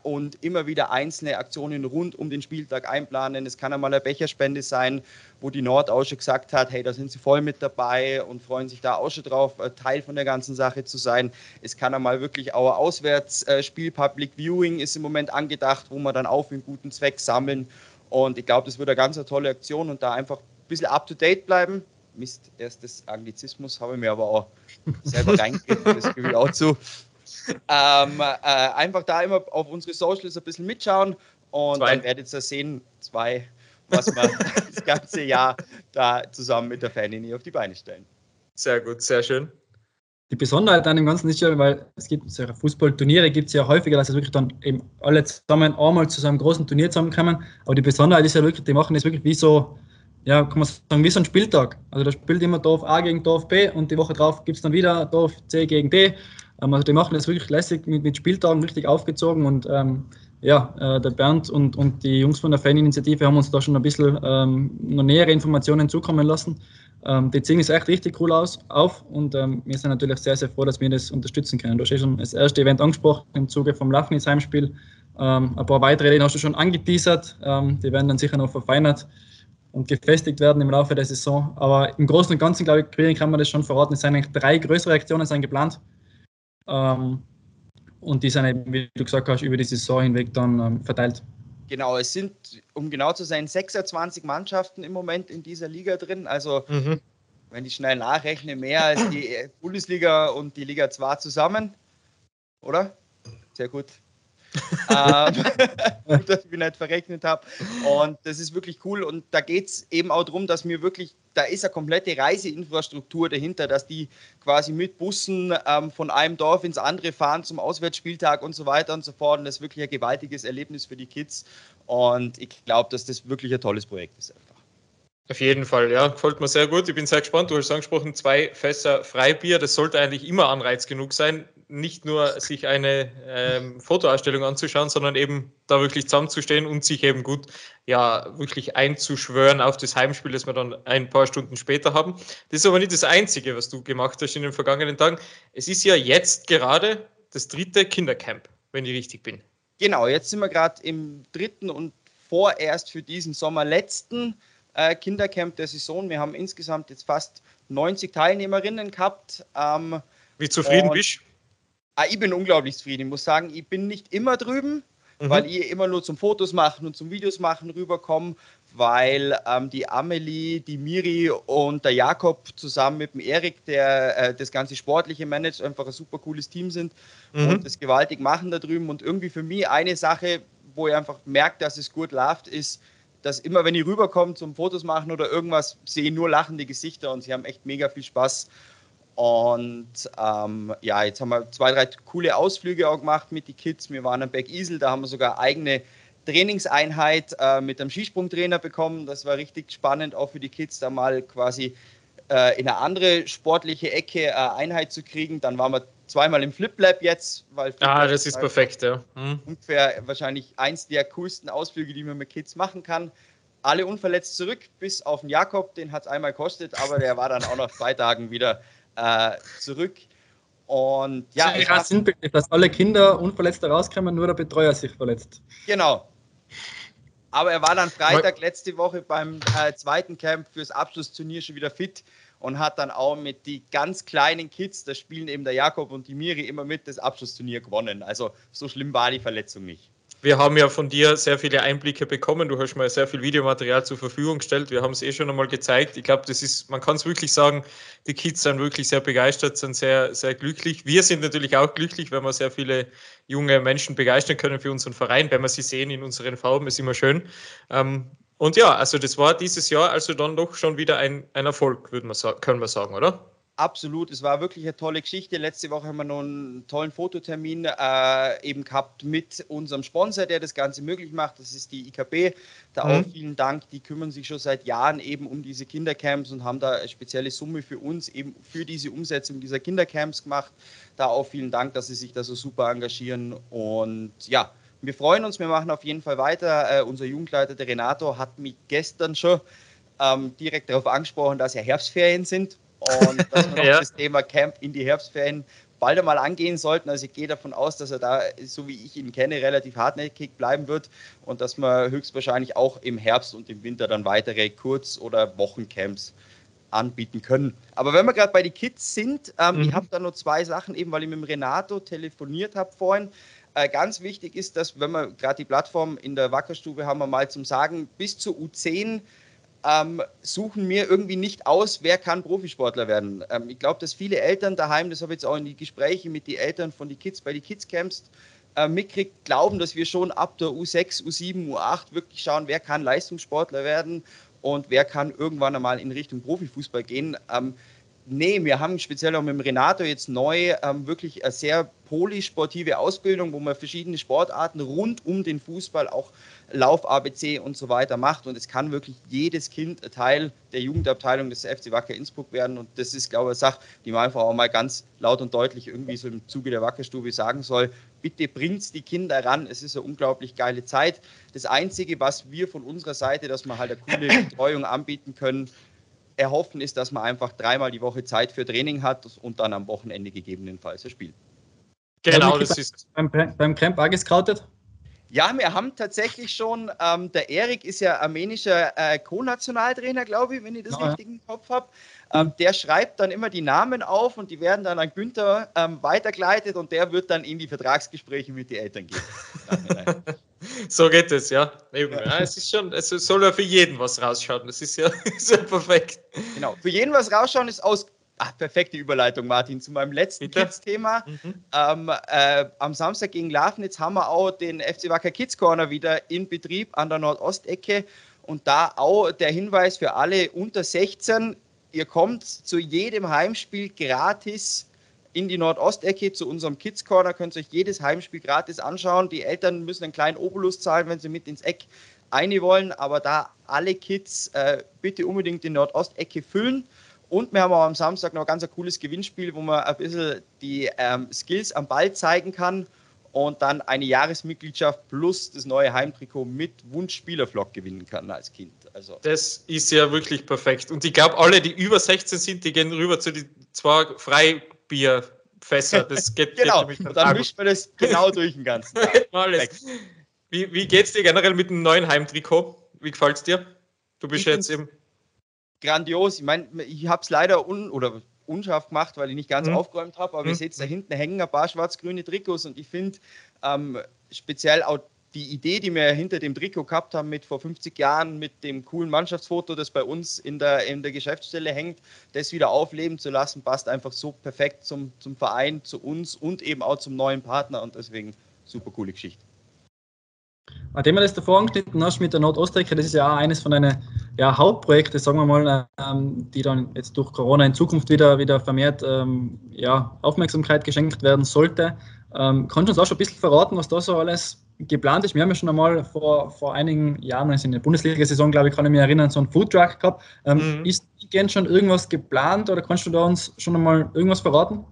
und immer wieder einzelne Aktionen rund um den Spieltag einplanen. Es kann einmal eine Becherspende sein, wo die Nord auch schon gesagt hat, hey, da sind sie voll mit dabei und freuen sich da auch schon drauf, Teil von der ganzen Sache zu sein. Es kann einmal wirklich auch Auswärtsspiel, äh, Public Viewing ist im Moment angedacht, wo wir dann auch für einen guten Zweck sammeln. Und ich glaube, das wird eine ganz tolle Aktion und da einfach ein bisschen up to date bleiben. Mist, erstes Anglizismus habe ich mir aber auch selber reingekriegt, das gebe ich auch zu. Ähm, äh, einfach da immer auf unsere Socials ein bisschen mitschauen und zwei. dann werdet ihr sehen, zwei, was wir das ganze Jahr da zusammen mit der Fanini auf die Beine stellen. Sehr gut, sehr schön. Die Besonderheit an dem Ganzen ist ja, weil es gibt so Fußballturniere, gibt es ja häufiger, dass es wirklich dann eben alle zusammen einmal zu so einem großen Turnier zusammenkommen. Aber die Besonderheit ist ja wirklich, die machen das wirklich wie so ja, kann man sagen, wie so ein Spieltag. Also da spielt immer Dorf A gegen Dorf B und die Woche drauf gibt es dann wieder Dorf C gegen D. Ähm, also die machen das wirklich lässig mit, mit Spieltagen richtig aufgezogen und ähm, ja, äh, der Bernd und, und die Jungs von der Faninitiative haben uns da schon ein bisschen ähm, noch nähere Informationen zukommen lassen. Ähm, die ziehen es echt richtig cool aus, auf und ähm, wir sind natürlich sehr, sehr froh, dass wir das unterstützen können. Du hast ja schon das erste Event angesprochen im Zuge vom Lafnis Heimspiel. Ähm, ein paar weitere, die hast du schon angeteasert, die werden dann sicher noch verfeinert und gefestigt werden im Laufe der Saison. Aber im Großen und Ganzen, glaube ich, kann man das schon verraten. Es sind eigentlich drei größere Aktionen sind geplant. Ähm, und die sind eben, wie du gesagt hast, über die Saison hinweg dann ähm, verteilt. Genau, es sind, um genau zu sein, 26 Mannschaften im Moment in dieser Liga drin. Also, mhm. wenn ich schnell nachrechne, mehr als die Bundesliga und die Liga 2 zusammen. Oder? Sehr gut. Ähm, gut, dass ich mich nicht verrechnet habe. Und das ist wirklich cool. Und da geht es eben auch darum, dass mir wirklich, da ist eine komplette Reiseinfrastruktur dahinter, dass die quasi mit Bussen ähm, von einem Dorf ins andere fahren zum Auswärtsspieltag und so weiter und so fort. Und das ist wirklich ein gewaltiges Erlebnis für die Kids. Und ich glaube, dass das wirklich ein tolles Projekt ist einfach. Auf jeden Fall, ja, gefällt mir sehr gut. Ich bin sehr gespannt. Du hast angesprochen, zwei Fässer Freibier. Das sollte eigentlich immer Anreiz genug sein, nicht nur sich eine ähm, Fotoausstellung anzuschauen, sondern eben da wirklich zusammenzustehen und sich eben gut, ja, wirklich einzuschwören auf das Heimspiel, das wir dann ein paar Stunden später haben. Das ist aber nicht das Einzige, was du gemacht hast in den vergangenen Tagen. Es ist ja jetzt gerade das dritte Kindercamp, wenn ich richtig bin. Genau, jetzt sind wir gerade im dritten und vorerst für diesen Sommer letzten äh, Kindercamp der Saison. Wir haben insgesamt jetzt fast 90 Teilnehmerinnen gehabt. Ähm, Wie zufrieden bist du? Ah, ich bin unglaublich zufrieden. Ich muss sagen, ich bin nicht immer drüben, mhm. weil ich immer nur zum Fotos machen und zum Videos machen rüberkomme, weil ähm, die Amelie, die Miri und der Jakob zusammen mit dem Erik, der äh, das ganze Sportliche managt, einfach ein super cooles Team sind mhm. und das gewaltig machen da drüben. Und irgendwie für mich eine Sache, wo ich einfach merke, dass es gut läuft, ist, dass immer, wenn ich rüberkomme zum Fotos machen oder irgendwas, sehe ich nur lachende Gesichter und sie haben echt mega viel Spaß. Und ähm, ja, jetzt haben wir zwei, drei coole Ausflüge auch gemacht mit den Kids. Wir waren am Bergisel, da haben wir sogar eigene Trainingseinheit äh, mit einem Skisprungtrainer bekommen. Das war richtig spannend, auch für die Kids, da mal quasi äh, in eine andere sportliche Ecke äh, Einheit zu kriegen. Dann waren wir zweimal im Flip Lab jetzt, weil Flip ah, das ist perfekt, ja. Hm. Ungefähr wahrscheinlich eins der coolsten Ausflüge, die man mit Kids machen kann. Alle unverletzt zurück, bis auf den Jakob, den hat es einmal gekostet, aber der war dann auch nach zwei Tagen wieder äh, zurück. Und ja, ich krass sinnbildlich, dass alle Kinder unverletzt rauskommen, nur der Betreuer sich verletzt. Genau. Aber er war dann Freitag letzte Woche beim äh, zweiten Camp fürs Abschlussturnier schon wieder fit und hat dann auch mit die ganz kleinen Kids, da spielen eben der Jakob und die Miri immer mit, das Abschlussturnier gewonnen. Also so schlimm war die Verletzung nicht. Wir haben ja von dir sehr viele Einblicke bekommen. Du hast mal sehr viel Videomaterial zur Verfügung gestellt. Wir haben es eh schon einmal gezeigt. Ich glaube, das ist, man kann es wirklich sagen, die Kids sind wirklich sehr begeistert, sind sehr, sehr glücklich. Wir sind natürlich auch glücklich, wenn wir sehr viele junge Menschen begeistern können für unseren Verein. Wenn wir sie sehen in unseren Farben, ist immer schön. Ähm, und ja, also das war dieses Jahr also dann doch schon wieder ein, ein Erfolg, würde man sagen, können wir sagen, oder? Absolut, es war wirklich eine tolle Geschichte. Letzte Woche haben wir noch einen tollen Fototermin äh, eben gehabt mit unserem Sponsor, der das Ganze möglich macht. Das ist die IKB. Da mhm. auch vielen Dank. Die kümmern sich schon seit Jahren eben um diese Kindercamps und haben da eine spezielle Summe für uns eben für diese Umsetzung dieser Kindercamps gemacht. Da auch vielen Dank, dass sie sich da so super engagieren. Und ja, wir freuen uns, wir machen auf jeden Fall weiter. Äh, unser Jugendleiter, der Renato, hat mich gestern schon ähm, direkt darauf angesprochen, dass ja Herbstferien sind und dass wir ja. das Thema Camp in die Herbstferien bald einmal angehen sollten. Also ich gehe davon aus, dass er da, so wie ich ihn kenne, relativ hartnäckig bleiben wird und dass wir höchstwahrscheinlich auch im Herbst und im Winter dann weitere Kurz- oder Wochencamps anbieten können. Aber wenn wir gerade bei den Kids sind, ähm, mhm. ich habe da nur zwei Sachen, eben weil ich mit dem Renato telefoniert habe vorhin. Äh, ganz wichtig ist, dass, wenn wir gerade die Plattform in der Wackerstube haben, wir mal zum Sagen, bis zu U10 ähm, suchen mir irgendwie nicht aus, wer kann Profisportler werden. Ähm, ich glaube, dass viele Eltern daheim, das habe ich jetzt auch in die Gespräche mit den Eltern von den Kids bei den Kids-Camps äh, mitkriegt, glauben, dass wir schon ab der U6, U7, U8 wirklich schauen, wer kann Leistungssportler werden und wer kann irgendwann einmal in Richtung Profifußball gehen. Ähm, Nee, wir haben speziell auch mit dem Renato jetzt neu ähm, wirklich eine sehr polysportive Ausbildung, wo man verschiedene Sportarten rund um den Fußball, auch Lauf, ABC und so weiter macht. Und es kann wirklich jedes Kind Teil der Jugendabteilung des FC Wacker Innsbruck werden. Und das ist, glaube ich, eine Sache, die man einfach auch mal ganz laut und deutlich irgendwie so im Zuge der Wackerstube sagen soll. Bitte bringt die Kinder ran. Es ist eine unglaublich geile Zeit. Das Einzige, was wir von unserer Seite, dass wir halt eine coole Betreuung anbieten können, erhoffen, ist, dass man einfach dreimal die Woche Zeit für Training hat und dann am Wochenende gegebenenfalls ein Spiel. Genau, das ist. Beim, beim Camp angescoutet? Ja, wir haben tatsächlich schon, ähm, der Erik ist ja armenischer äh, Co-Nationaltrainer, glaube ich, wenn ich das ja, richtig im Kopf habe. Ähm, der schreibt dann immer die Namen auf und die werden dann an Günther ähm, weitergeleitet und der wird dann in die Vertragsgespräche mit den Eltern gehen. so geht es, ja. Eben, ja. Es ist schon, es soll ja für jeden was rausschauen. Das ist ja, ist ja perfekt. Genau, für jeden was rausschauen ist aus Ach, perfekte Überleitung, Martin, zu meinem letzten Kids-Thema. Mhm. Ähm, äh, am Samstag gegen Lafnitz haben wir auch den FC Wacker Kids Corner wieder in Betrieb an der Nordostecke. Und da auch der Hinweis für alle unter 16, ihr kommt zu jedem Heimspiel gratis in die Nordostecke zu unserem Kids Corner, könnt ihr euch jedes Heimspiel gratis anschauen. Die Eltern müssen einen kleinen Obolus zahlen, wenn sie mit ins Eck eine wollen, aber da alle Kids äh, bitte unbedingt die Nordostecke füllen. Und wir haben auch am Samstag noch ein ganz cooles Gewinnspiel, wo man ein bisschen die ähm, Skills am Ball zeigen kann und dann eine Jahresmitgliedschaft plus das neue Heimtrikot mit Wunschspielerflock gewinnen kann als Kind. Also. Das ist ja wirklich perfekt. Und ich glaube, alle, die über 16 sind, die gehen rüber zu den zwei Freibierfässer. Das geht, genau, geht und dann mischt man das genau durch den ganzen Tag. Alles. Wie, wie geht es dir generell mit dem neuen Heimtrikot? Wie gefällt es dir? Du bist ich jetzt im grandios. Ich meine, ich habe es leider un oder unscharf gemacht, weil ich nicht ganz mhm. aufgeräumt habe, aber mhm. ihr seht da hinten hängen ein paar schwarz-grüne Trikots und ich finde ähm, speziell auch die Idee, die wir hinter dem Trikot gehabt haben, mit vor 50 Jahren, mit dem coolen Mannschaftsfoto, das bei uns in der, in der Geschäftsstelle hängt, das wieder aufleben zu lassen, passt einfach so perfekt zum, zum Verein, zu uns und eben auch zum neuen Partner und deswegen super coole Geschichte. Nachdem du das davor angeschnitten hast mit der Nordostecke, das ist ja auch eines von deinen ja, Hauptprojekten, sagen wir mal, ähm, die dann jetzt durch Corona in Zukunft wieder, wieder vermehrt ähm, ja, Aufmerksamkeit geschenkt werden sollte. Ähm, kannst du uns auch schon ein bisschen verraten, was da so alles geplant ist? Wir haben ja schon einmal vor, vor einigen Jahren, also in der Bundesliga-Saison, glaube ich, kann ich mich erinnern, so einen Foodtruck gehabt. Ähm, mhm. Ist schon irgendwas geplant oder kannst du da uns schon einmal irgendwas verraten?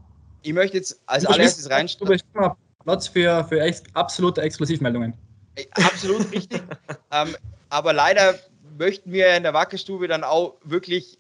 Ich möchte jetzt als allererstes reinstarten. Platz für, für ex absolute Exklusivmeldungen. Absolut richtig. ähm, aber leider möchten wir in der Wackerstube dann auch wirklich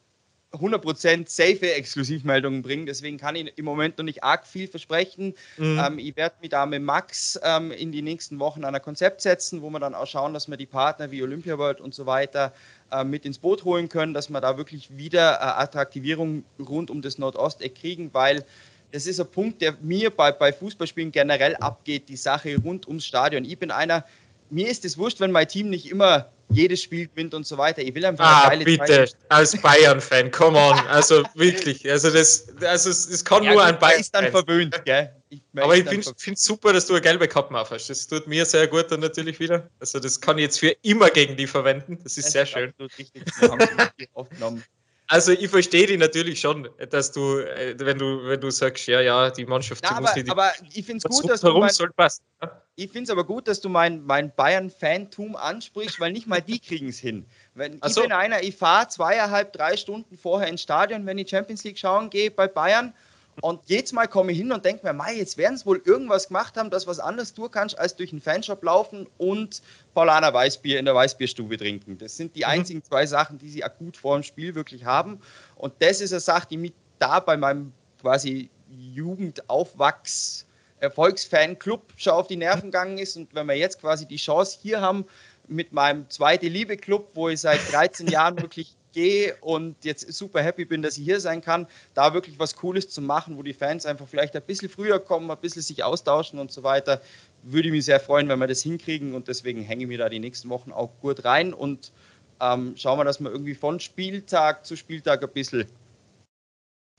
100% safe Exklusivmeldungen bringen. Deswegen kann ich im Moment noch nicht arg viel versprechen. Mhm. Ähm, ich werde mich da mit Max ähm, in die nächsten Wochen an ein Konzept setzen, wo wir dann auch schauen, dass wir die Partner wie Olympia World und so weiter äh, mit ins Boot holen können, dass wir da wirklich wieder äh, Attraktivierung rund um das Nordosteck kriegen, weil das ist ein Punkt, der mir bei, bei Fußballspielen generell abgeht, die Sache rund ums Stadion. Ich bin einer, mir ist es wurscht, wenn mein Team nicht immer jedes Spiel gewinnt und so weiter. Ich will einfach ah, eine geile bitte, Zeit. als Bayern-Fan, come on, also wirklich, also das, also das kann ja, nur ein Bayern. ist dann verwöhnt, gell? Ich Aber ich finde es super, dass du eine gelbe Kappe aufhast. Das tut mir sehr gut dann natürlich wieder. Also das kann ich jetzt für immer gegen die verwenden. Das ist das sehr ist schön. Richtig. Wir haben aufgenommen. Also ich verstehe dich natürlich schon, dass du, äh, wenn du, wenn du sagst, ja, ja, die Mannschaft ja, aber, die, aber ich finde es gut, dass du mein, soll passen. Ja? Ich finde es aber gut, dass du mein, mein Bayern-Fantum ansprichst, weil nicht mal die kriegen es hin. Wenn, ich so. bin einer, ich fahre zweieinhalb, drei Stunden vorher ins Stadion, wenn ich Champions League schauen gehe bei Bayern und jedes Mal komme ich hin und denke mir, Mai, jetzt werden sie wohl irgendwas gemacht haben, dass was anderes tun kannst, als durch einen Fanshop laufen und Paulaner Weißbier in der Weißbierstube trinken. Das sind die mhm. einzigen zwei Sachen, die sie akut vor dem Spiel wirklich haben. Und das ist eine Sache, die mich da bei meinem quasi Jugendaufwachs Erfolgsfan-Club schon auf die Nerven gegangen ist. Und wenn wir jetzt quasi die Chance hier haben, mit meinem zweite Liebe Club, wo ich seit 13 Jahren wirklich gehe und jetzt super happy bin, dass ich hier sein kann, da wirklich was Cooles zu machen, wo die Fans einfach vielleicht ein bisschen früher kommen, ein bisschen sich austauschen und so weiter, würde ich mich sehr freuen, wenn wir das hinkriegen und deswegen hänge ich mir da die nächsten Wochen auch gut rein und ähm, schauen wir, dass wir irgendwie von Spieltag zu Spieltag ein bisschen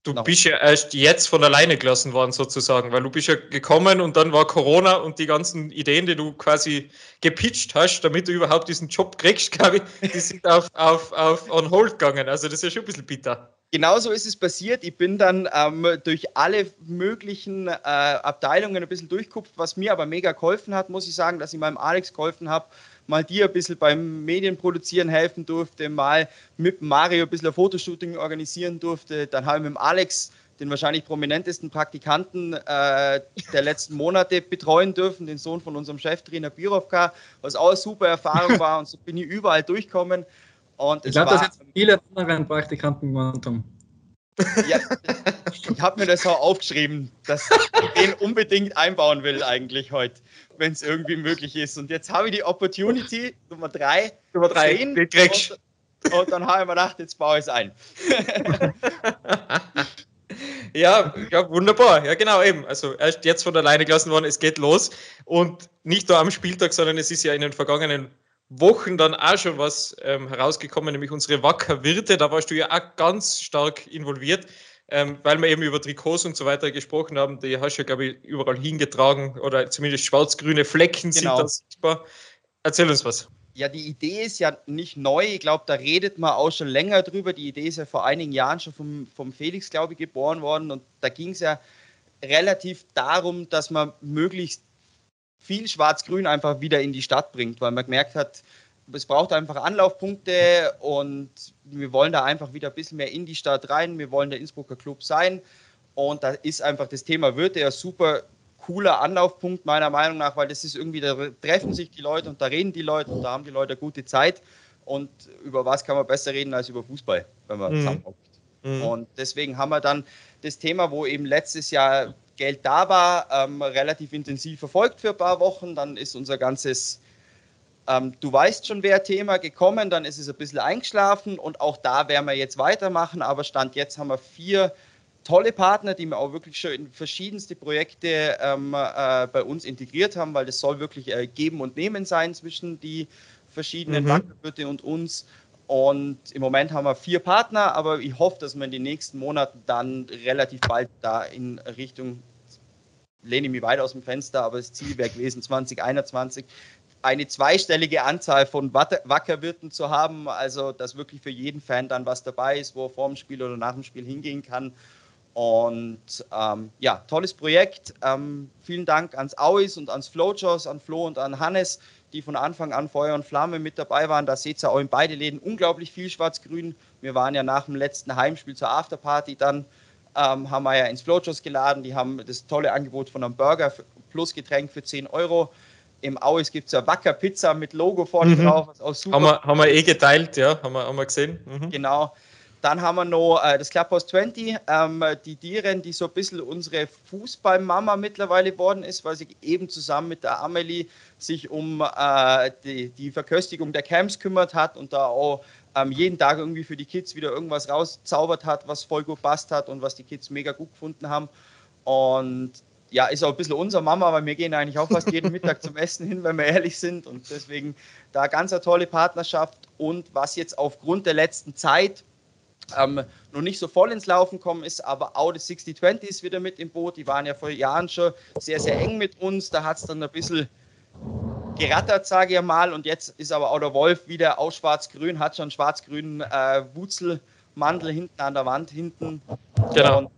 Du no. bist ja erst jetzt von alleine gelassen worden, sozusagen, weil du bist ja gekommen und dann war Corona und die ganzen Ideen, die du quasi gepitcht hast, damit du überhaupt diesen Job kriegst, glaube ich, die sind auf, auf, auf on hold gegangen. Also das ist ja schon ein bisschen bitter. Genauso ist es passiert. Ich bin dann ähm, durch alle möglichen äh, Abteilungen ein bisschen durchgekupft, was mir aber mega geholfen hat, muss ich sagen, dass ich meinem Alex geholfen habe, mal dir ein bisschen beim Medienproduzieren helfen durfte, mal mit Mario ein bisschen ein Fotoshooting organisieren durfte. Dann habe ich mit dem Alex den wahrscheinlich prominentesten Praktikanten äh, der letzten Monate betreuen dürfen, den Sohn von unserem Cheftrainer Birovka, was auch eine super Erfahrung war und so bin ich überall durchkommen. Und ich glaube, dass jetzt viele andere Praktikanten gemacht haben. Ja, ich habe mir das auch aufgeschrieben, dass ich den unbedingt einbauen will eigentlich heute, wenn es irgendwie möglich ist. Und jetzt habe ich die Opportunity, Nummer drei, Nummer drei, sehen, und, und, dann habe ich mir gedacht, jetzt baue ich es ein. ja, ja, wunderbar. Ja, genau, eben. Also erst jetzt von alleine gelassen worden, es geht los. Und nicht nur am Spieltag, sondern es ist ja in den vergangenen Wochen dann auch schon was ähm, herausgekommen, nämlich unsere Wacker Wirte. Da warst du ja auch ganz stark involviert. ähm, weil wir eben über Trikots und so weiter gesprochen haben, die hast du ja, glaube ich, überall hingetragen oder zumindest schwarz-grüne Flecken genau. sind da sichtbar. Erzähl uns was. Ja, die Idee ist ja nicht neu. Ich glaube, da redet man auch schon länger drüber. Die Idee ist ja vor einigen Jahren schon vom, vom Felix, glaube ich, geboren worden. Und da ging es ja relativ darum, dass man möglichst viel Schwarz-Grün einfach wieder in die Stadt bringt, weil man gemerkt hat, es braucht einfach Anlaufpunkte und wir wollen da einfach wieder ein bisschen mehr in die Stadt rein. Wir wollen der Innsbrucker Club sein. Und da ist einfach das Thema Würde ja super cooler Anlaufpunkt, meiner Meinung nach, weil das ist irgendwie, da treffen sich die Leute und da reden die Leute und da haben die Leute gute Zeit. Und über was kann man besser reden als über Fußball, wenn man mhm. zusammenkommt. Mhm. Und deswegen haben wir dann das Thema, wo eben letztes Jahr Geld da war, ähm, relativ intensiv verfolgt für ein paar Wochen. Dann ist unser ganzes ähm, Du weißt schon, wer Thema gekommen, dann ist es ein bisschen eingeschlafen und auch da werden wir jetzt weitermachen. Aber Stand jetzt haben wir vier tolle Partner, die wir auch wirklich schon in verschiedenste Projekte ähm, äh, bei uns integriert haben, weil das soll wirklich äh, geben und nehmen sein zwischen die verschiedenen mhm. und uns. Und im Moment haben wir vier Partner, aber ich hoffe, dass wir in den nächsten Monaten dann relativ bald da in Richtung, lehne ich mich weit aus dem Fenster, aber das Ziel wäre gewesen 2021, eine zweistellige Anzahl von Wackerwirten zu haben, also dass wirklich für jeden Fan dann was dabei ist, wo er vor dem Spiel oder nach dem Spiel hingehen kann. Und ähm, ja, tolles Projekt. Ähm, vielen Dank ans Auis und ans Flowjaws, an Flo und an Hannes, die von Anfang an Feuer und Flamme mit dabei waren. Da seht ihr auch in beide Läden unglaublich viel Schwarz-Grün. Wir waren ja nach dem letzten Heimspiel zur Afterparty dann, ähm, haben wir ja ins Flowjaws geladen. Die haben das tolle Angebot von einem Burger plus Getränk für 10 Euro. Im Auis gibt es ja Wacker Pizza mit Logo vorne mhm. drauf. Was auch super haben, wir, haben wir eh geteilt, ja, haben wir, haben wir gesehen. Mhm. Genau. Dann haben wir noch äh, das Clubhouse 20, ähm, die Dieren, die so ein bisschen unsere Fußballmama mittlerweile geworden ist, weil sie eben zusammen mit der Amelie sich um äh, die, die, Verköstigung der Camps kümmert hat und da auch ähm, jeden Tag irgendwie für die Kids wieder irgendwas rauszaubert hat, was voll gut passt hat und was die Kids mega gut gefunden haben. Und ja, ist auch ein bisschen unser Mama, weil wir gehen eigentlich auch fast jeden Mittag zum Essen hin, wenn wir ehrlich sind. Und deswegen da ganz eine tolle Partnerschaft. Und was jetzt aufgrund der letzten Zeit ähm, noch nicht so voll ins Laufen kommen ist, aber auch die 60-20 ist wieder mit im Boot. Die waren ja vor Jahren schon sehr, sehr eng mit uns. Da hat es dann ein bisschen gerattert, sage ich mal. Und jetzt ist aber auch der Wolf wieder aus schwarz-grün, hat schon schwarz-grünen äh, Wurzelmantel hinten an der Wand hinten. Genau. Und,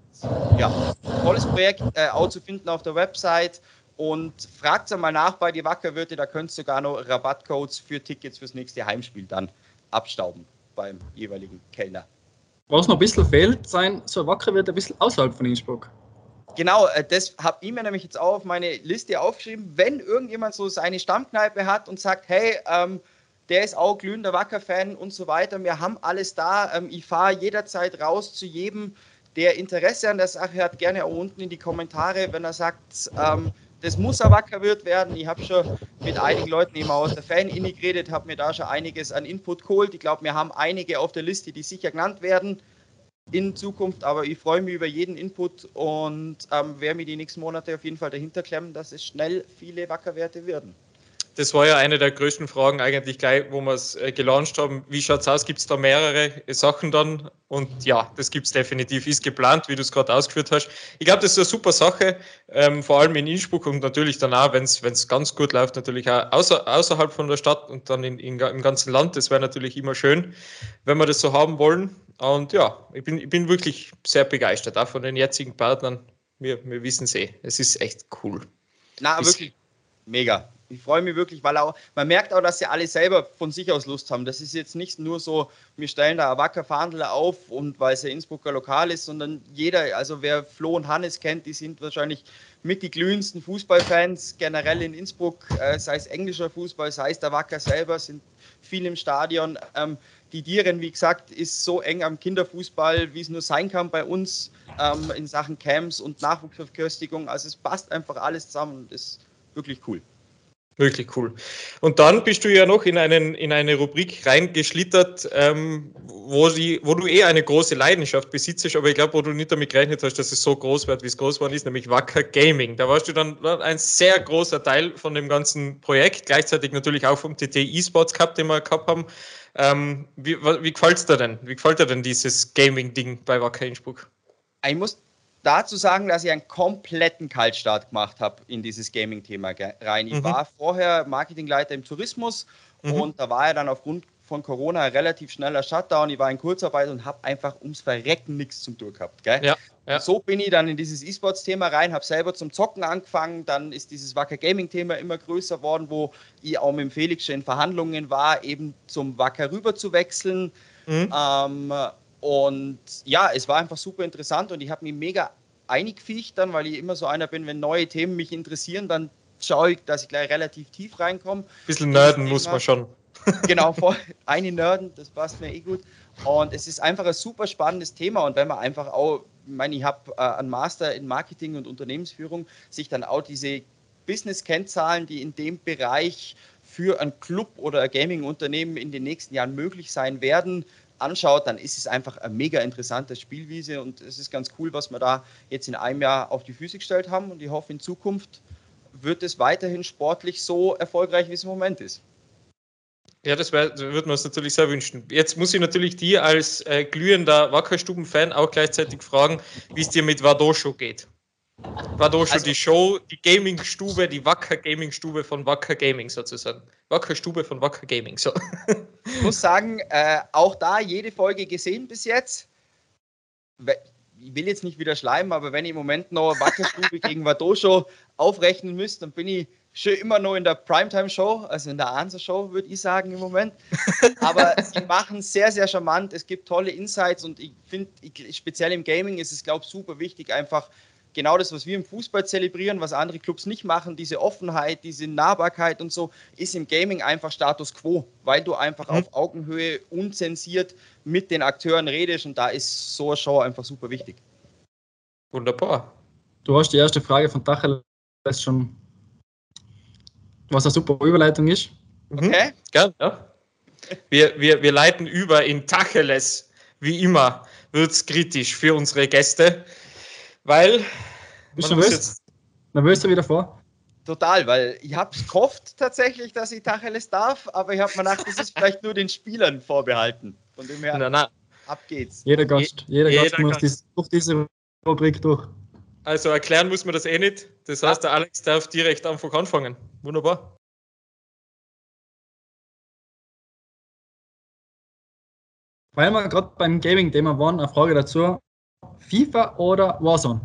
ja, tolles Projekt, äh, auch zu finden auf der Website. Und fragt mal nach bei die Wackerwirte, da könnt ihr sogar noch Rabattcodes für Tickets fürs nächste Heimspiel dann abstauben beim jeweiligen Kellner. Was noch ein bisschen fehlt, sein, so wacker wird ein bisschen außerhalb von Innsbruck. Genau, äh, das habe ich mir nämlich jetzt auch auf meine Liste aufgeschrieben. Wenn irgendjemand so seine Stammkneipe hat und sagt, hey, ähm, der ist auch glühender Wacker-Fan und so weiter, wir haben alles da. Ähm, ich fahre jederzeit raus zu jedem, der Interesse an der Sache hat, gerne auch unten in die Kommentare, wenn er sagt, ähm, das muss ein Wackerwirt werden. Ich habe schon mit einigen Leuten eben aus der Fan-Inni geredet, habe mir da schon einiges an Input geholt. Ich glaube, wir haben einige auf der Liste, die sicher genannt werden in Zukunft, aber ich freue mich über jeden Input und ähm, werde mir die nächsten Monate auf jeden Fall dahinter klemmen, dass es schnell viele Wackerwerte werden das war ja eine der größten Fragen eigentlich gleich, wo wir es äh, gelauncht haben. Wie schaut es aus? Gibt es da mehrere Sachen dann? Und ja, das gibt es definitiv, ist geplant, wie du es gerade ausgeführt hast. Ich glaube, das ist eine super Sache, ähm, vor allem in Innsbruck und natürlich dann auch, wenn es ganz gut läuft, natürlich auch außer, außerhalb von der Stadt und dann in, in, im ganzen Land. Das wäre natürlich immer schön, wenn wir das so haben wollen. Und ja, ich bin, ich bin wirklich sehr begeistert, auch von den jetzigen Partnern. Wir, wir wissen es eh, es ist echt cool. Na, ist, wirklich mega ich freue mich wirklich, weil auch, man merkt auch, dass sie alle selber von sich aus Lust haben. Das ist jetzt nicht nur so, wir stellen da Wacker Fahndler auf und weil es ja Innsbrucker Lokal ist, sondern jeder, also wer Flo und Hannes kennt, die sind wahrscheinlich mit die glühendsten Fußballfans generell in Innsbruck, äh, sei es englischer Fußball, sei es der Wacker selber, sind viel im Stadion. Ähm, die Dieren, wie gesagt, ist so eng am Kinderfußball, wie es nur sein kann bei uns ähm, in Sachen Camps und Nachwuchsverköstigung. Also es passt einfach alles zusammen und ist wirklich cool. Wirklich cool. Und dann bist du ja noch in, einen, in eine Rubrik reingeschlittert, ähm, wo, die, wo du eh eine große Leidenschaft besitzt, aber ich glaube, wo du nicht damit gerechnet hast, dass es so groß wird, wie es groß geworden ist, nämlich Wacker Gaming. Da warst du dann ein sehr großer Teil von dem ganzen Projekt, gleichzeitig natürlich auch vom TT eSports Cup, den wir gehabt haben. Ähm, wie wie gefällt es dir denn? Wie gefällt dir denn dieses Gaming-Ding bei Wacker Innsbruck? Ich muss dazu sagen, dass ich einen kompletten Kaltstart gemacht habe in dieses Gaming-Thema rein. Ich mhm. war vorher Marketingleiter im Tourismus mhm. und da war ja dann aufgrund von Corona relativ schneller Shutdown. Ich war in Kurzarbeit und habe einfach ums Verrecken nichts zum Tun gehabt. Gell? Ja, ja. So bin ich dann in dieses E-Sports-Thema rein, habe selber zum Zocken angefangen. Dann ist dieses Wacker Gaming-Thema immer größer worden, wo ich auch mit Felix schon in Verhandlungen war, eben zum Wacker rüber zu wechseln. Mhm. Ähm, und ja, es war einfach super interessant und ich habe mich mega eingefiecht dann, weil ich immer so einer bin, wenn neue Themen mich interessieren, dann schaue ich, dass ich gleich relativ tief reinkomme. Bisschen nerden muss man schon. genau, vor, eine Nerden, das passt mir eh gut. Und es ist einfach ein super spannendes Thema. Und wenn man einfach auch, ich meine, ich habe äh, einen Master in Marketing und Unternehmensführung, sich dann auch diese Business-Kennzahlen, die in dem Bereich für ein Club oder ein Gaming-Unternehmen in den nächsten Jahren möglich sein werden, anschaut, dann ist es einfach eine mega interessante Spielwiese und es ist ganz cool, was wir da jetzt in einem Jahr auf die Füße gestellt haben und ich hoffe, in Zukunft wird es weiterhin sportlich so erfolgreich, wie es im Moment ist. Ja, das würden wir uns natürlich sehr wünschen. Jetzt muss ich natürlich dir als äh, glühender Wackerstuben-Fan auch gleichzeitig fragen, wie es dir mit Vadosho geht. Vadosho, also, die Show, die Gaming-Stube, die Wacker Gaming-Stube von Wacker Gaming sozusagen. Wacker Stube von Wacker Gaming, so. Ich muss sagen, äh, auch da jede Folge gesehen bis jetzt. Ich will jetzt nicht wieder schleimen, aber wenn ich im Moment noch Wackerstube gegen Vadosho aufrechnen müsst, dann bin ich schon immer noch in der Primetime-Show, also in der Answer-Show, würde ich sagen im Moment. Aber sie machen sehr, sehr charmant. Es gibt tolle Insights und ich finde, speziell im Gaming ist es, glaube ich, super wichtig, einfach genau das, was wir im Fußball zelebrieren, was andere Clubs nicht machen, diese Offenheit, diese Nahbarkeit und so, ist im Gaming einfach Status quo, weil du einfach mhm. auf Augenhöhe unzensiert mit den Akteuren redest und da ist so eine Show einfach super wichtig. Wunderbar. Du hast die erste Frage von Dachel schon was eine super Überleitung ist. Mhm. Okay. Gern, ja. Wir, wir, wir leiten über in Tacheles. Wie immer wird es kritisch für unsere Gäste, weil. Bist du nervös? Nervös du wieder vor? Total, weil ich habe gehofft tatsächlich, dass ich Tacheles darf, aber ich habe mir gedacht, das ist vielleicht nur den Spielern vorbehalten. Von dem her, na, na. ab geht's. Jeder Gast, jeder, jeder Gast muss Dies, durch diese Rubrik durch. Also erklären muss man das eh nicht. Das heißt, der Alex darf direkt einfach anfangen. Wunderbar. Weil wir gerade beim Gaming-Thema waren, eine Frage dazu. FIFA oder Warzone?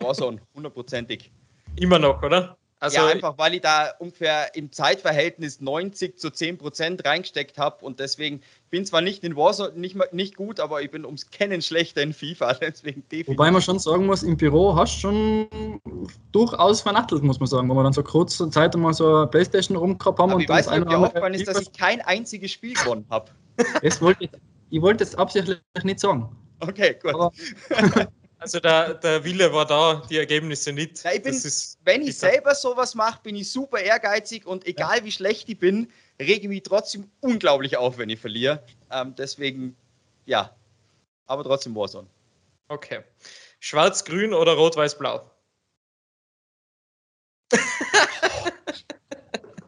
Warzone, hundertprozentig. Immer noch, oder? Also ja, einfach weil ich da ungefähr im Zeitverhältnis 90 zu 10 Prozent reingesteckt habe und deswegen bin zwar nicht in Warzone nicht, nicht gut, aber ich bin ums Kennen schlechter in FIFA. Deswegen definitiv. Wobei man schon sagen muss, im Büro hast du schon durchaus vernattelt, muss man sagen, wo wir dann so kurze Zeit mal so eine Playstation rumgehabt haben. Aber und ich weiß nicht, wie aufgefallen ist, dass ich kein einziges Spiel gewonnen habe. Das wollte ich, ich wollte es absichtlich nicht sagen. Okay, gut. Aber, Also der, der Wille war da, die Ergebnisse nicht. Ja, bin, wenn ich selber sowas mache, bin ich super ehrgeizig und egal ja. wie schlecht ich bin, rege ich mich trotzdem unglaublich auf, wenn ich verliere. Ähm, deswegen, ja, aber trotzdem Warzone. Okay. Schwarz-Grün oder Rot-Weiß-Blau?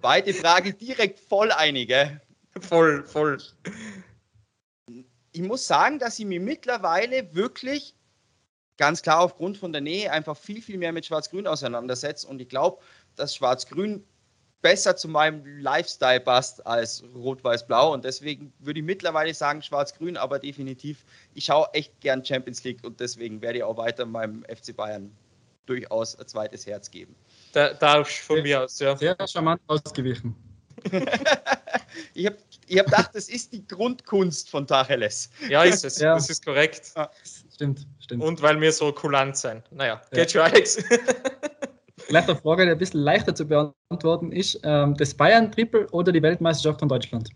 Beide Frage direkt voll einige. Voll, voll. Ich muss sagen, dass ich mir mittlerweile wirklich ganz klar aufgrund von der Nähe einfach viel, viel mehr mit Schwarz-Grün auseinandersetzt. Und ich glaube, dass Schwarz-Grün besser zu meinem Lifestyle passt als Rot-Weiß-Blau. Und deswegen würde ich mittlerweile sagen Schwarz-Grün, aber definitiv, ich schaue echt gern Champions League und deswegen werde ich auch weiter meinem FC Bayern durchaus ein zweites Herz geben. Da, darfst von mir aus, ja. Sehr charmant ausgewichen. ich habe ich hab gedacht, das ist die Grundkunst von Tacheles. Ja, ist es. Ja. Das ist korrekt. Ja. Stimmt, stimmt. Und weil wir so kulant sind. Naja, ja. geht schon, Alex. Vielleicht eine Frage, die ein bisschen leichter zu beantworten ist: ähm, Das Bayern-Triple oder die Weltmeisterschaft von Deutschland?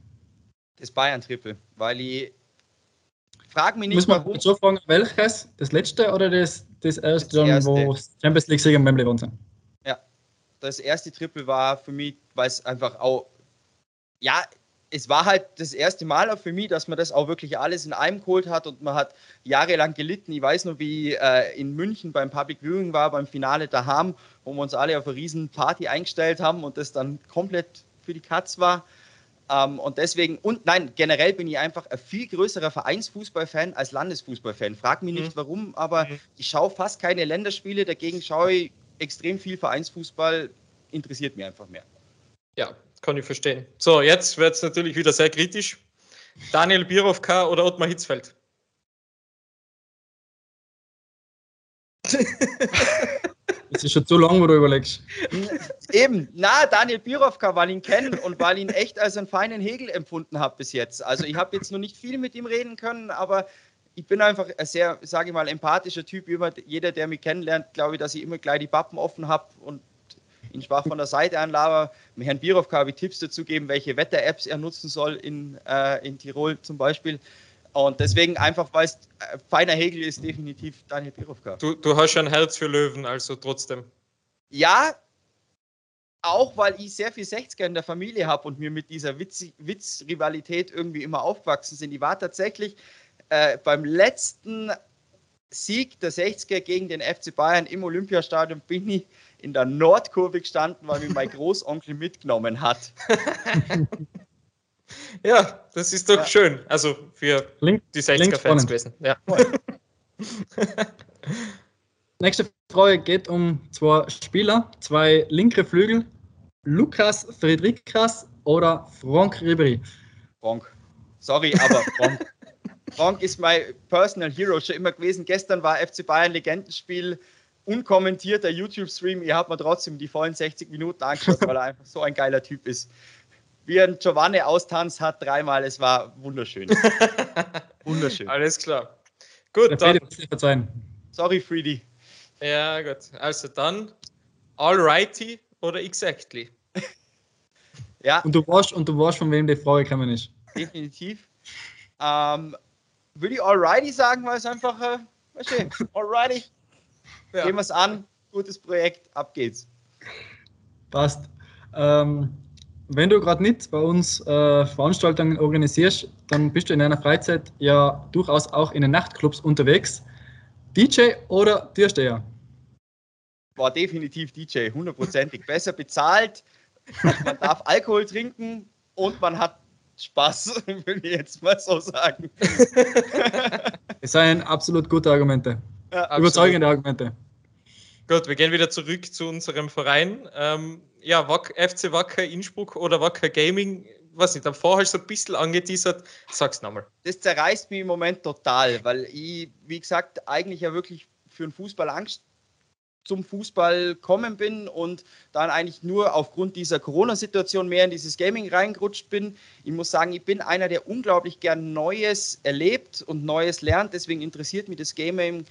Das Bayern-Triple, weil ich. Frag mich nicht, Muss man warum. so fragen, welches? Das letzte oder das, das erste, das erste. wo Champions League-Sieger beim Leben sind? Ja, das erste Triple war für mich, weil es einfach auch. Ja, es war halt das erste Mal auch für mich, dass man das auch wirklich alles in einem geholt hat und man hat jahrelang gelitten. Ich weiß noch, wie äh, in München beim Public Viewing war, beim Finale daheim, wo wir uns alle auf eine riesen Party eingestellt haben und das dann komplett für die Katz war. Ähm, und deswegen, und nein, generell bin ich einfach ein viel größerer Vereinsfußballfan als Landesfußballfan. Frag mich nicht mhm. warum, aber mhm. ich schaue fast keine Länderspiele, dagegen schaue ich extrem viel Vereinsfußball, interessiert mich einfach mehr. Ja, kann ich verstehen. So, jetzt wird es natürlich wieder sehr kritisch. Daniel Birovka oder Ottmar Hitzfeld? Das ist schon zu lang, wo du überlegst. Eben, na, Daniel Birovka, weil ich ihn kenne und weil ich ihn echt als einen feinen Hegel empfunden habe bis jetzt. Also ich habe jetzt noch nicht viel mit ihm reden können, aber ich bin einfach ein sehr, sage ich mal, empathischer Typ. Jeder, der mich kennenlernt, glaube ich, dass ich immer gleich die Pappen offen habe und ihn schwach von der Seite anlaber. Mit Herrn Birovka habe ich Tipps dazu geben, welche Wetter-Apps er nutzen soll in, äh, in Tirol zum Beispiel. Und deswegen einfach, weil es äh, feiner Hegel ist, definitiv Daniel Birovka. Du, du hast schon ein Herz für Löwen, also trotzdem. Ja, auch weil ich sehr viel 60er in der Familie habe und mir mit dieser Witz-Rivalität irgendwie immer aufgewachsen sind. Ich war tatsächlich äh, beim letzten Sieg der 60er gegen den FC Bayern im Olympiastadion bin ich in der Nordkurve gestanden, weil mich mein Großonkel mitgenommen hat. Ja, das ist doch ja. schön. Also für Link, die 60er-Fans gewesen. Ja. Nächste Frage geht um zwei Spieler, zwei linke Flügel. Lukas Friedrichs oder Frank Ribery? Frank. Sorry, aber Frank. Frank ist mein Personal Hero schon immer gewesen. Gestern war FC Bayern Legendenspiel, unkommentierter YouTube-Stream. Ihr habt mir trotzdem die vollen 60 Minuten angeschaut, weil er einfach so ein geiler Typ ist wie ein Giovanni austanzt hat dreimal. Es war wunderschön. wunderschön. Alles klar. Gut, dann. Verzeihen. Sorry, Freedy. Ja, gut. Also dann Alrighty oder Exactly? ja. Und du weißt, und du weißt, von wem die Frage gekommen ist. Definitiv. Ähm, würde ich Alrighty sagen, weil es einfach, äh, weißt du, Alrighty. Ja. Gehen wir es an. Gutes Projekt, ab geht's. Passt. Ähm, wenn du gerade nicht bei uns äh, Veranstaltungen organisierst, dann bist du in deiner Freizeit ja durchaus auch in den Nachtclubs unterwegs. DJ oder Türsteher? War definitiv DJ, hundertprozentig. Besser bezahlt, man darf Alkohol trinken und man hat Spaß, würde ich jetzt mal so sagen. Es seien absolut gute Argumente. Ja, Überzeugende Argumente. Gut, wir gehen wieder zurück zu unserem Verein. Ähm, ja, Wack, FC Wacker Innsbruck oder Wacker Gaming, was nicht, davor hast du ein bisschen angeteasert. Sag's nochmal. Das zerreißt mich im Moment total, weil ich, wie gesagt, eigentlich ja wirklich für den Fußball Angst zum Fußball kommen bin und dann eigentlich nur aufgrund dieser Corona-Situation mehr in dieses Gaming reingerutscht bin. Ich muss sagen, ich bin einer, der unglaublich gern Neues erlebt und Neues lernt. Deswegen interessiert mich das Gaming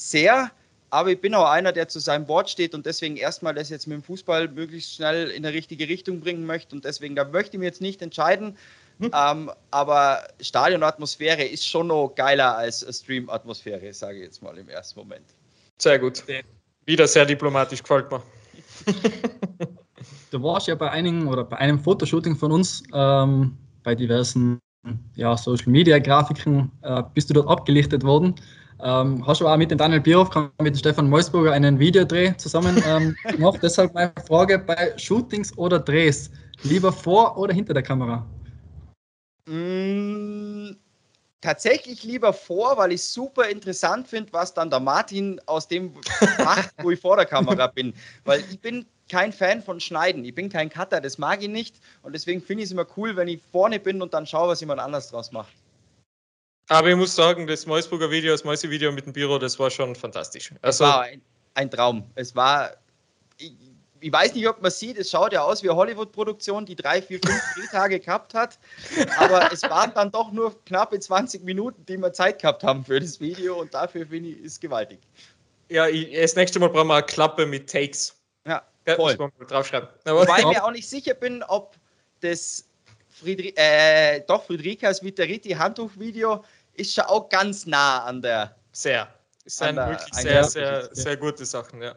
sehr. Aber ich bin auch einer, der zu seinem Wort steht und deswegen erstmal das jetzt mit dem Fußball möglichst schnell in eine richtige Richtung bringen möchte. Und deswegen, da möchte ich mir jetzt nicht entscheiden. Hm. Ähm, aber Stadionatmosphäre ist schon noch geiler als Stream-Atmosphäre, sage ich jetzt mal im ersten Moment. Sehr gut. Wieder sehr diplomatisch, gefällt mir. du warst ja bei einigen oder bei einem Fotoshooting von uns ähm, bei diversen ja, Social Media Grafiken äh, bist du dort abgelichtet worden. Ähm, hast du auch mit dem Daniel Bierhoff, mit dem Stefan Meusburger einen Videodreh zusammen ähm, gemacht. Deshalb meine Frage bei Shootings oder Drehs, lieber vor oder hinter der Kamera? Mm, tatsächlich lieber vor, weil ich super interessant finde, was dann der Martin aus dem macht, wo ich vor der Kamera bin. Weil ich bin kein Fan von Schneiden. Ich bin kein Cutter, das mag ich nicht. Und deswegen finde ich es immer cool, wenn ich vorne bin und dann schaue, was jemand anders draus macht. Aber ich muss sagen, das Meusburger Video, das Mäuse-Video mit dem Büro, das war schon fantastisch. Also, es war ein, ein Traum. Es war, ich, ich, weiß nicht, ob man sieht, es schaut ja aus wie eine Hollywood-Produktion, die drei, vier, fünf Drehtage gehabt hat. Aber es waren dann doch nur knappe 20 Minuten, die wir Zeit gehabt haben für das Video und dafür finde ich, ist gewaltig. Ja, ich, das nächste Mal brauchen wir eine Klappe mit Takes. Ja, voll. Ja, draufschreiben. Wobei ich mir auch nicht sicher bin, ob das Friedri äh, doch Friedrikas Viteriti Handtuchvideo ist schon auch ganz nah an der. Sehr. Es sind wirklich sehr, sehr, sehr gute Sachen, ja.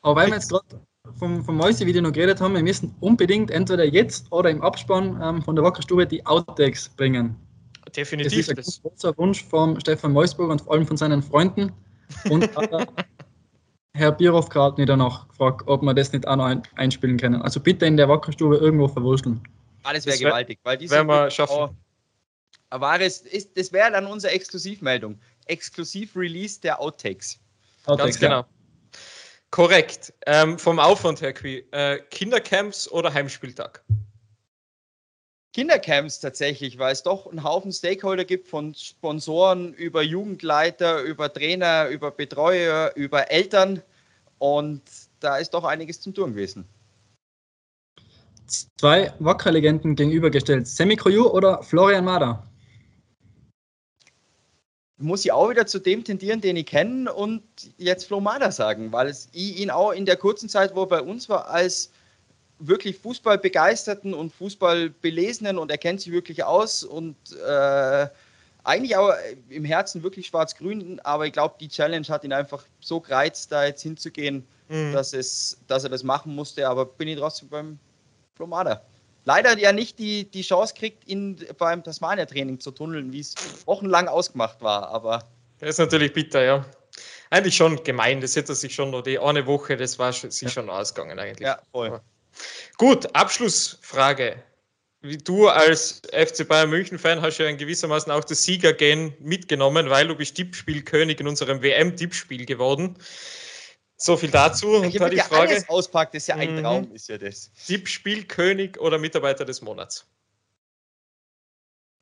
Aber weil wir jetzt gerade vom, vom Mäuse-Video noch geredet haben, wir müssen unbedingt entweder jetzt oder im Abspann ähm, von der Wackerstube die Outtakes bringen. Definitiv. Das ist ein großer Wunsch von Stefan Meusburg und vor allem von seinen Freunden. Und äh, Herr Bierhoff hat mir danach gefragt, ob wir das nicht auch noch ein, einspielen können. Also bitte in der Wackerstube irgendwo verwurschteln. Alles wäre gewaltig, weil diese werden wir schaffen. Aber es ist, das wäre dann unsere Exklusivmeldung. Exklusiv-Release der Outtakes. Outtakes Ganz genau. Ja. Korrekt. Ähm, vom Aufwand her, Qui, äh, Kindercamps oder Heimspieltag? Kindercamps tatsächlich, weil es doch einen Haufen Stakeholder gibt, von Sponsoren über Jugendleiter, über Trainer, über Betreuer, über Eltern. Und da ist doch einiges zum Tun gewesen. Zwei Wacker-Legenden gegenübergestellt. Semi Kroju oder Florian Mader? Muss ich auch wieder zu dem tendieren, den ich kenne und jetzt Flo Mader sagen, weil es, ich ihn auch in der kurzen Zeit, wo er bei uns war, als wirklich Fußballbegeisterten und Fußballbelesenen und er kennt sich wirklich aus und äh, eigentlich auch im Herzen wirklich schwarz-grün, aber ich glaube, die Challenge hat ihn einfach so gereizt, da jetzt hinzugehen, mhm. dass, es, dass er das machen musste, aber bin ich trotzdem beim Flo Mader leider ja nicht die, die Chance kriegt, ihn beim Tasmania-Training zu tunneln, wie es wochenlang ausgemacht war. Aber das ist natürlich bitter, ja. Eigentlich schon gemein, das hätte sich schon noch die eine Woche, das war sich ja. schon ausgegangen eigentlich. Ja, voll. Aber gut, Abschlussfrage. Wie du als FC Bayern München-Fan hast ja in gewissermaßen auch das Siegergehen mitgenommen, weil du bist Tippspielkönig in unserem WM-Tippspiel geworden. So viel dazu. Und da die ja Frage. Alles auspackt, ist ja ein mhm. Traum, ist ja das. Tippspielkönig oder Mitarbeiter des Monats?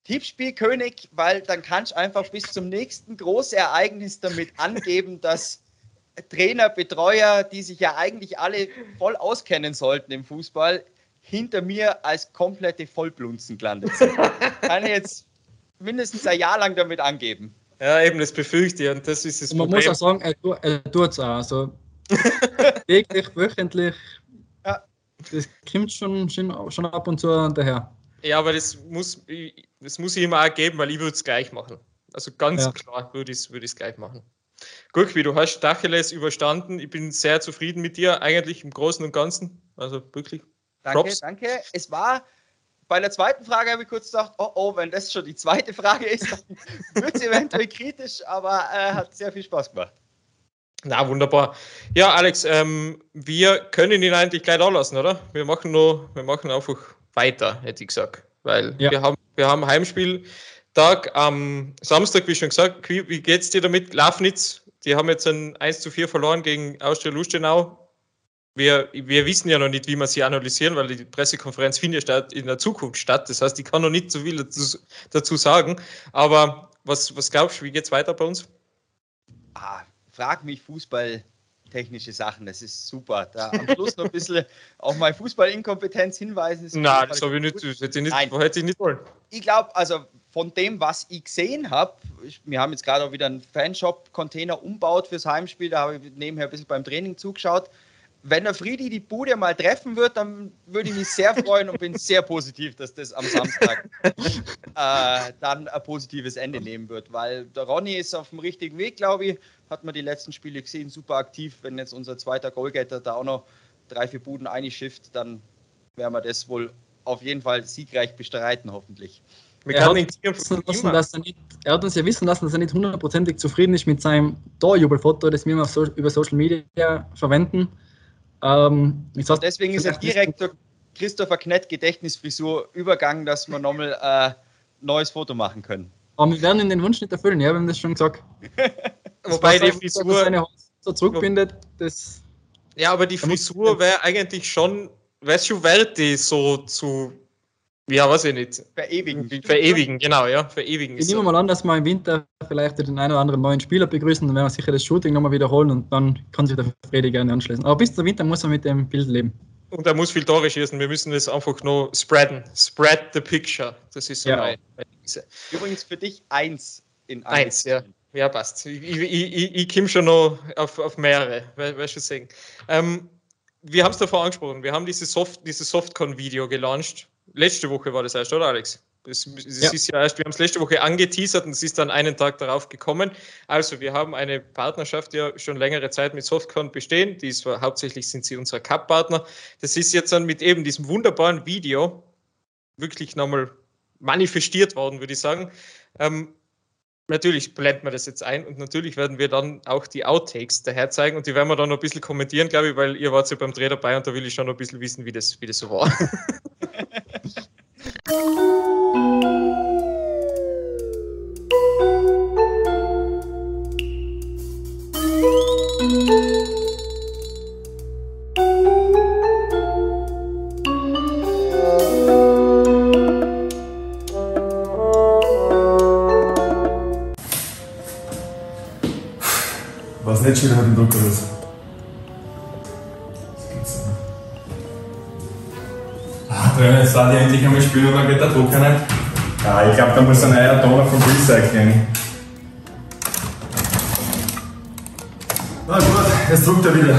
Tippspielkönig, weil dann kannst du einfach bis zum nächsten Großereignis damit angeben, dass Trainer, Betreuer, die sich ja eigentlich alle voll auskennen sollten im Fußball, hinter mir als komplette Vollblunzen gelandet sind. Kann ich jetzt mindestens ein Jahr lang damit angeben. Ja, eben, das befürchte ich und das ist das Man Problem. muss auch sagen, er, tut es auch. Also, täglich, wöchentlich. Ja. Das kommt schon, schon, schon ab und zu daher. Ja, aber das muss, das muss ich immer auch geben, weil ich würde es gleich machen. Also ganz ja. klar würde ich es würd gleich machen. Guck, wie du hast Dacheles überstanden. Ich bin sehr zufrieden mit dir, eigentlich im Großen und Ganzen. Also wirklich. Danke, Props. danke. Es war bei der zweiten Frage habe ich kurz gedacht, oh oh, wenn das schon die zweite Frage ist, dann wird es eventuell kritisch, aber äh, hat sehr viel Spaß gemacht. Na, wunderbar. Ja, Alex, ähm, wir können ihn eigentlich gleich da lassen, oder? Wir machen nur, wir machen einfach weiter, hätte ich gesagt. Weil ja. wir haben, wir haben Heimspieltag am Samstag, wie schon gesagt. Wie, wie es dir damit? Lafnitz, die haben jetzt ein 1 zu 4 verloren gegen Austria Lustenau. Wir, wir wissen ja noch nicht, wie wir sie analysieren, weil die Pressekonferenz findet ja in der Zukunft statt. Das heißt, ich kann noch nicht so viel dazu, dazu sagen. Aber was, was glaubst du, wie geht es weiter bei uns? Ah, frag mich fußballtechnische Sachen, das ist super. Da am Schluss noch ein bisschen auf meine Fußballinkompetenz hinweisen. Nein, das habe ich nicht, das hätte ich nicht, hätte ich nicht wollen. Ich glaube, also von dem, was ich gesehen habe, wir haben jetzt gerade auch wieder einen Fanshop-Container umbaut fürs Heimspiel, da habe ich nebenher ein bisschen beim Training zugeschaut. Wenn der Friedi die Bude mal treffen wird, dann würde ich mich sehr freuen und bin sehr positiv, dass das am Samstag äh, dann ein positives Ende nehmen wird, weil der Ronny ist auf dem richtigen Weg, glaube ich hat man die letzten Spiele gesehen, super aktiv. Wenn jetzt unser zweiter Goalgetter da auch noch drei, vier Buden einschifft, dann werden wir das wohl auf jeden Fall siegreich bestreiten, hoffentlich. Er hat, lassen, dass er, nicht, er hat, uns ja wissen lassen, dass er nicht hundertprozentig zufrieden ist mit seinem Torjubelfoto, das wir so, über Social Media verwenden. Ähm, sag, Deswegen ist er direkt zur Christopher Knett Gedächtnisfrisur übergangen, dass wir nochmal ein äh, neues Foto machen können. Aber wir werden ihn den Wunsch nicht erfüllen, ja, wir haben das schon gesagt. Wobei die Frisur. Seine so zurückbindet, das. Ja, aber die Frisur wäre eigentlich schon, wäre schon wert, die so zu. Ja, weiß ich nicht. Verewigen. Verewigen, genau, ja. Verewigen. Ich nehme mal an, dass wir im Winter vielleicht den einen oder anderen neuen Spieler begrüßen, dann werden wir sicher das Shooting nochmal wiederholen und dann kann sich der Fredi gerne anschließen. Aber bis zum Winter muss er mit dem Bild leben. Und er muss viel Tore schießen. Wir müssen das einfach nur spreaden. Spread the picture. Das ist so ja. meine, Übrigens für dich eins in eins. Ja. Ja, passt. Ich, ich, ich, ich komme schon noch auf, auf mehrere, weißt du sagen. Ähm, wir haben es davor angesprochen, wir haben dieses, Soft, dieses Softcon-Video gelauncht. Letzte Woche war das erst, oder Alex? Das, das ja. ist ja erst, wir haben es letzte Woche angeteasert und es ist dann einen Tag darauf gekommen. Also, wir haben eine Partnerschaft, die ja schon längere Zeit mit Softcon bestehen. Die ist, hauptsächlich sind sie unser Cup-Partner. Das ist jetzt dann mit eben diesem wunderbaren Video wirklich nochmal manifestiert worden, würde ich sagen. Ähm, Natürlich blenden wir das jetzt ein und natürlich werden wir dann auch die Outtakes daher zeigen und die werden wir dann noch ein bisschen kommentieren, glaube ich, weil ihr wart ja beim Dreh dabei und da will ich schon noch ein bisschen wissen, wie das, wie das so war. nicht schon wieder mit dem Trainer, jetzt darf ich endlich einmal spielen und dann geht der Drucker nicht. Ja, ich glaube, da muss ein neuer Toner vom Recycling. Na gut, jetzt druckt er wieder.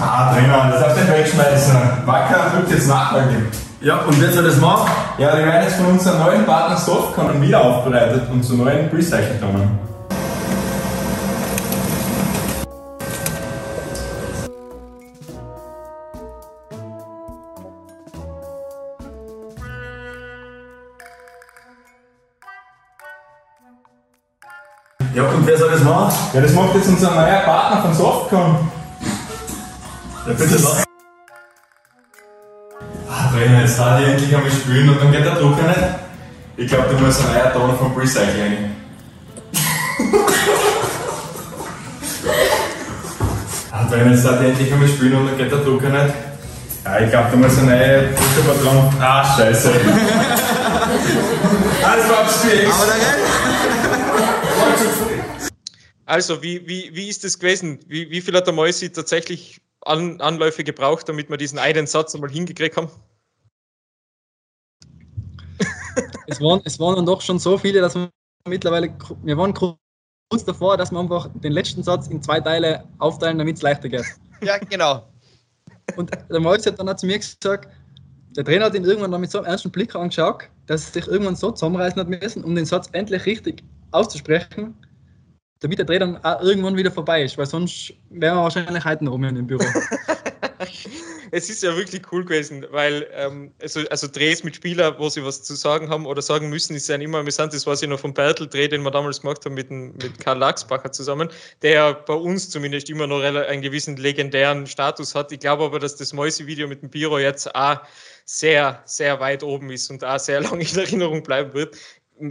Ah, Trainer, das darfst du nicht wegschmeißen. Wacker druckt jetzt nachhaltig. Ja, und wer soll das machen? Ja, die werden jetzt von unserem neuen Partner Softcon wieder aufbereitet und zu neuen Recycling-Tonnen. Und wer soll das machen? Ja, das macht jetzt unser neuer Partner von Softcon. Ja, bitte lass. Ah, Trainer, jetzt darf ich endlich einmal spielen und dann geht der Drucker nicht. Ich glaube, du musst ein neuer Ton vom Recycling. ah, Trainer, jetzt darf ich endlich einmal spielen und dann geht der Drucker nicht. Ja, ich glaube, du musst ein neuer Druckerpatron. Ah, scheiße. Alles war abspielen. Aber der also, wie, wie, wie ist das gewesen? Wie, wie viel hat der Mäusi tatsächlich An Anläufe gebraucht, damit wir diesen einen Satz einmal hingekriegt haben? Es waren, es waren dann doch schon so viele, dass wir mittlerweile, wir waren kurz davor, dass wir einfach den letzten Satz in zwei Teile aufteilen, damit es leichter geht. Ja, genau. Und der Mäusi hat dann auch zu mir gesagt, der Trainer hat ihn irgendwann mit so einem ernsten Blick angeschaut, dass er sich irgendwann so zusammenreißen hat müssen, um den Satz endlich richtig auszusprechen, damit der Dreh dann auch irgendwann wieder vorbei ist, weil sonst wären wir wahrscheinlich heute noch in dem Büro. es ist ja wirklich cool gewesen, weil ähm, also, also Drehs mit Spielern, wo sie was zu sagen haben oder sagen müssen, ist ja immer amüsant. Das war ja noch vom Bertel-Dreh, den wir damals gemacht haben mit, mit Karl Lachsbacher zusammen, der bei uns zumindest immer noch einen gewissen legendären Status hat. Ich glaube aber, dass das Mäuse-Video mit dem Biro jetzt auch sehr, sehr weit oben ist und auch sehr lange in Erinnerung bleiben wird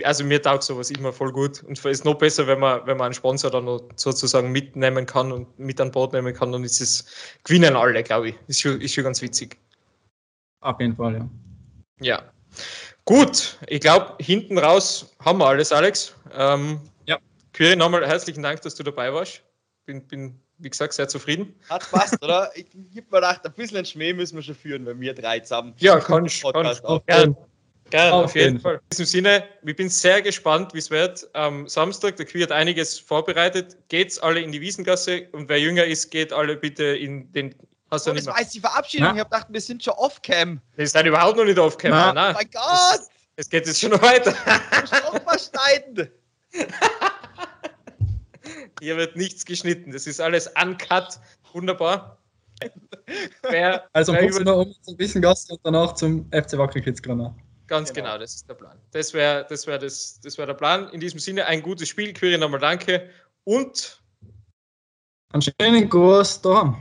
also mir taugt sowas immer voll gut. Und es ist noch besser, wenn man, wenn man einen Sponsor dann noch sozusagen mitnehmen kann und mit an Bord nehmen kann, dann ist es, gewinnen alle, glaube ich. Ist schon, ist schon ganz witzig. Auf jeden Fall, ja. Ja. Gut, ich glaube, hinten raus haben wir alles, Alex. Ähm, ja. Quiri, nochmal herzlichen Dank, dass du dabei warst. Bin, bin wie gesagt, sehr zufrieden. Hat passt, oder? Ich gebe mir gedacht, ein bisschen Schmäh müssen wir schon führen, wenn wir drei zusammen. Ja, kann ich. Kann ich. Ja, Geil, auf, auf jeden, Fall. In diesem Sinne, ich bin sehr gespannt, wie es wird. Am Samstag, der Queer hat einiges vorbereitet. Geht's alle in die Wiesengasse und wer jünger ist, geht alle bitte in den. Hast du oh, das war jetzt die Verabschiedung. Na? Ich habe gedacht, wir sind schon off-cam. Wir sind überhaupt noch nicht off-cam. Oh mein Gott! Es geht jetzt schon noch weiter. schneiden. Hier wird nichts geschnitten. Das ist alles uncut. Wunderbar. Wer, also wer über... um zum Wiesengasse und danach zum FC Wackelkids-Granat. Ganz genau. genau. das ist der Plan. Das wäre das wär das, das wär der Plan. In diesem Sinne ein gutes Spiel. Query nochmal danke und einen schönen Gruß da.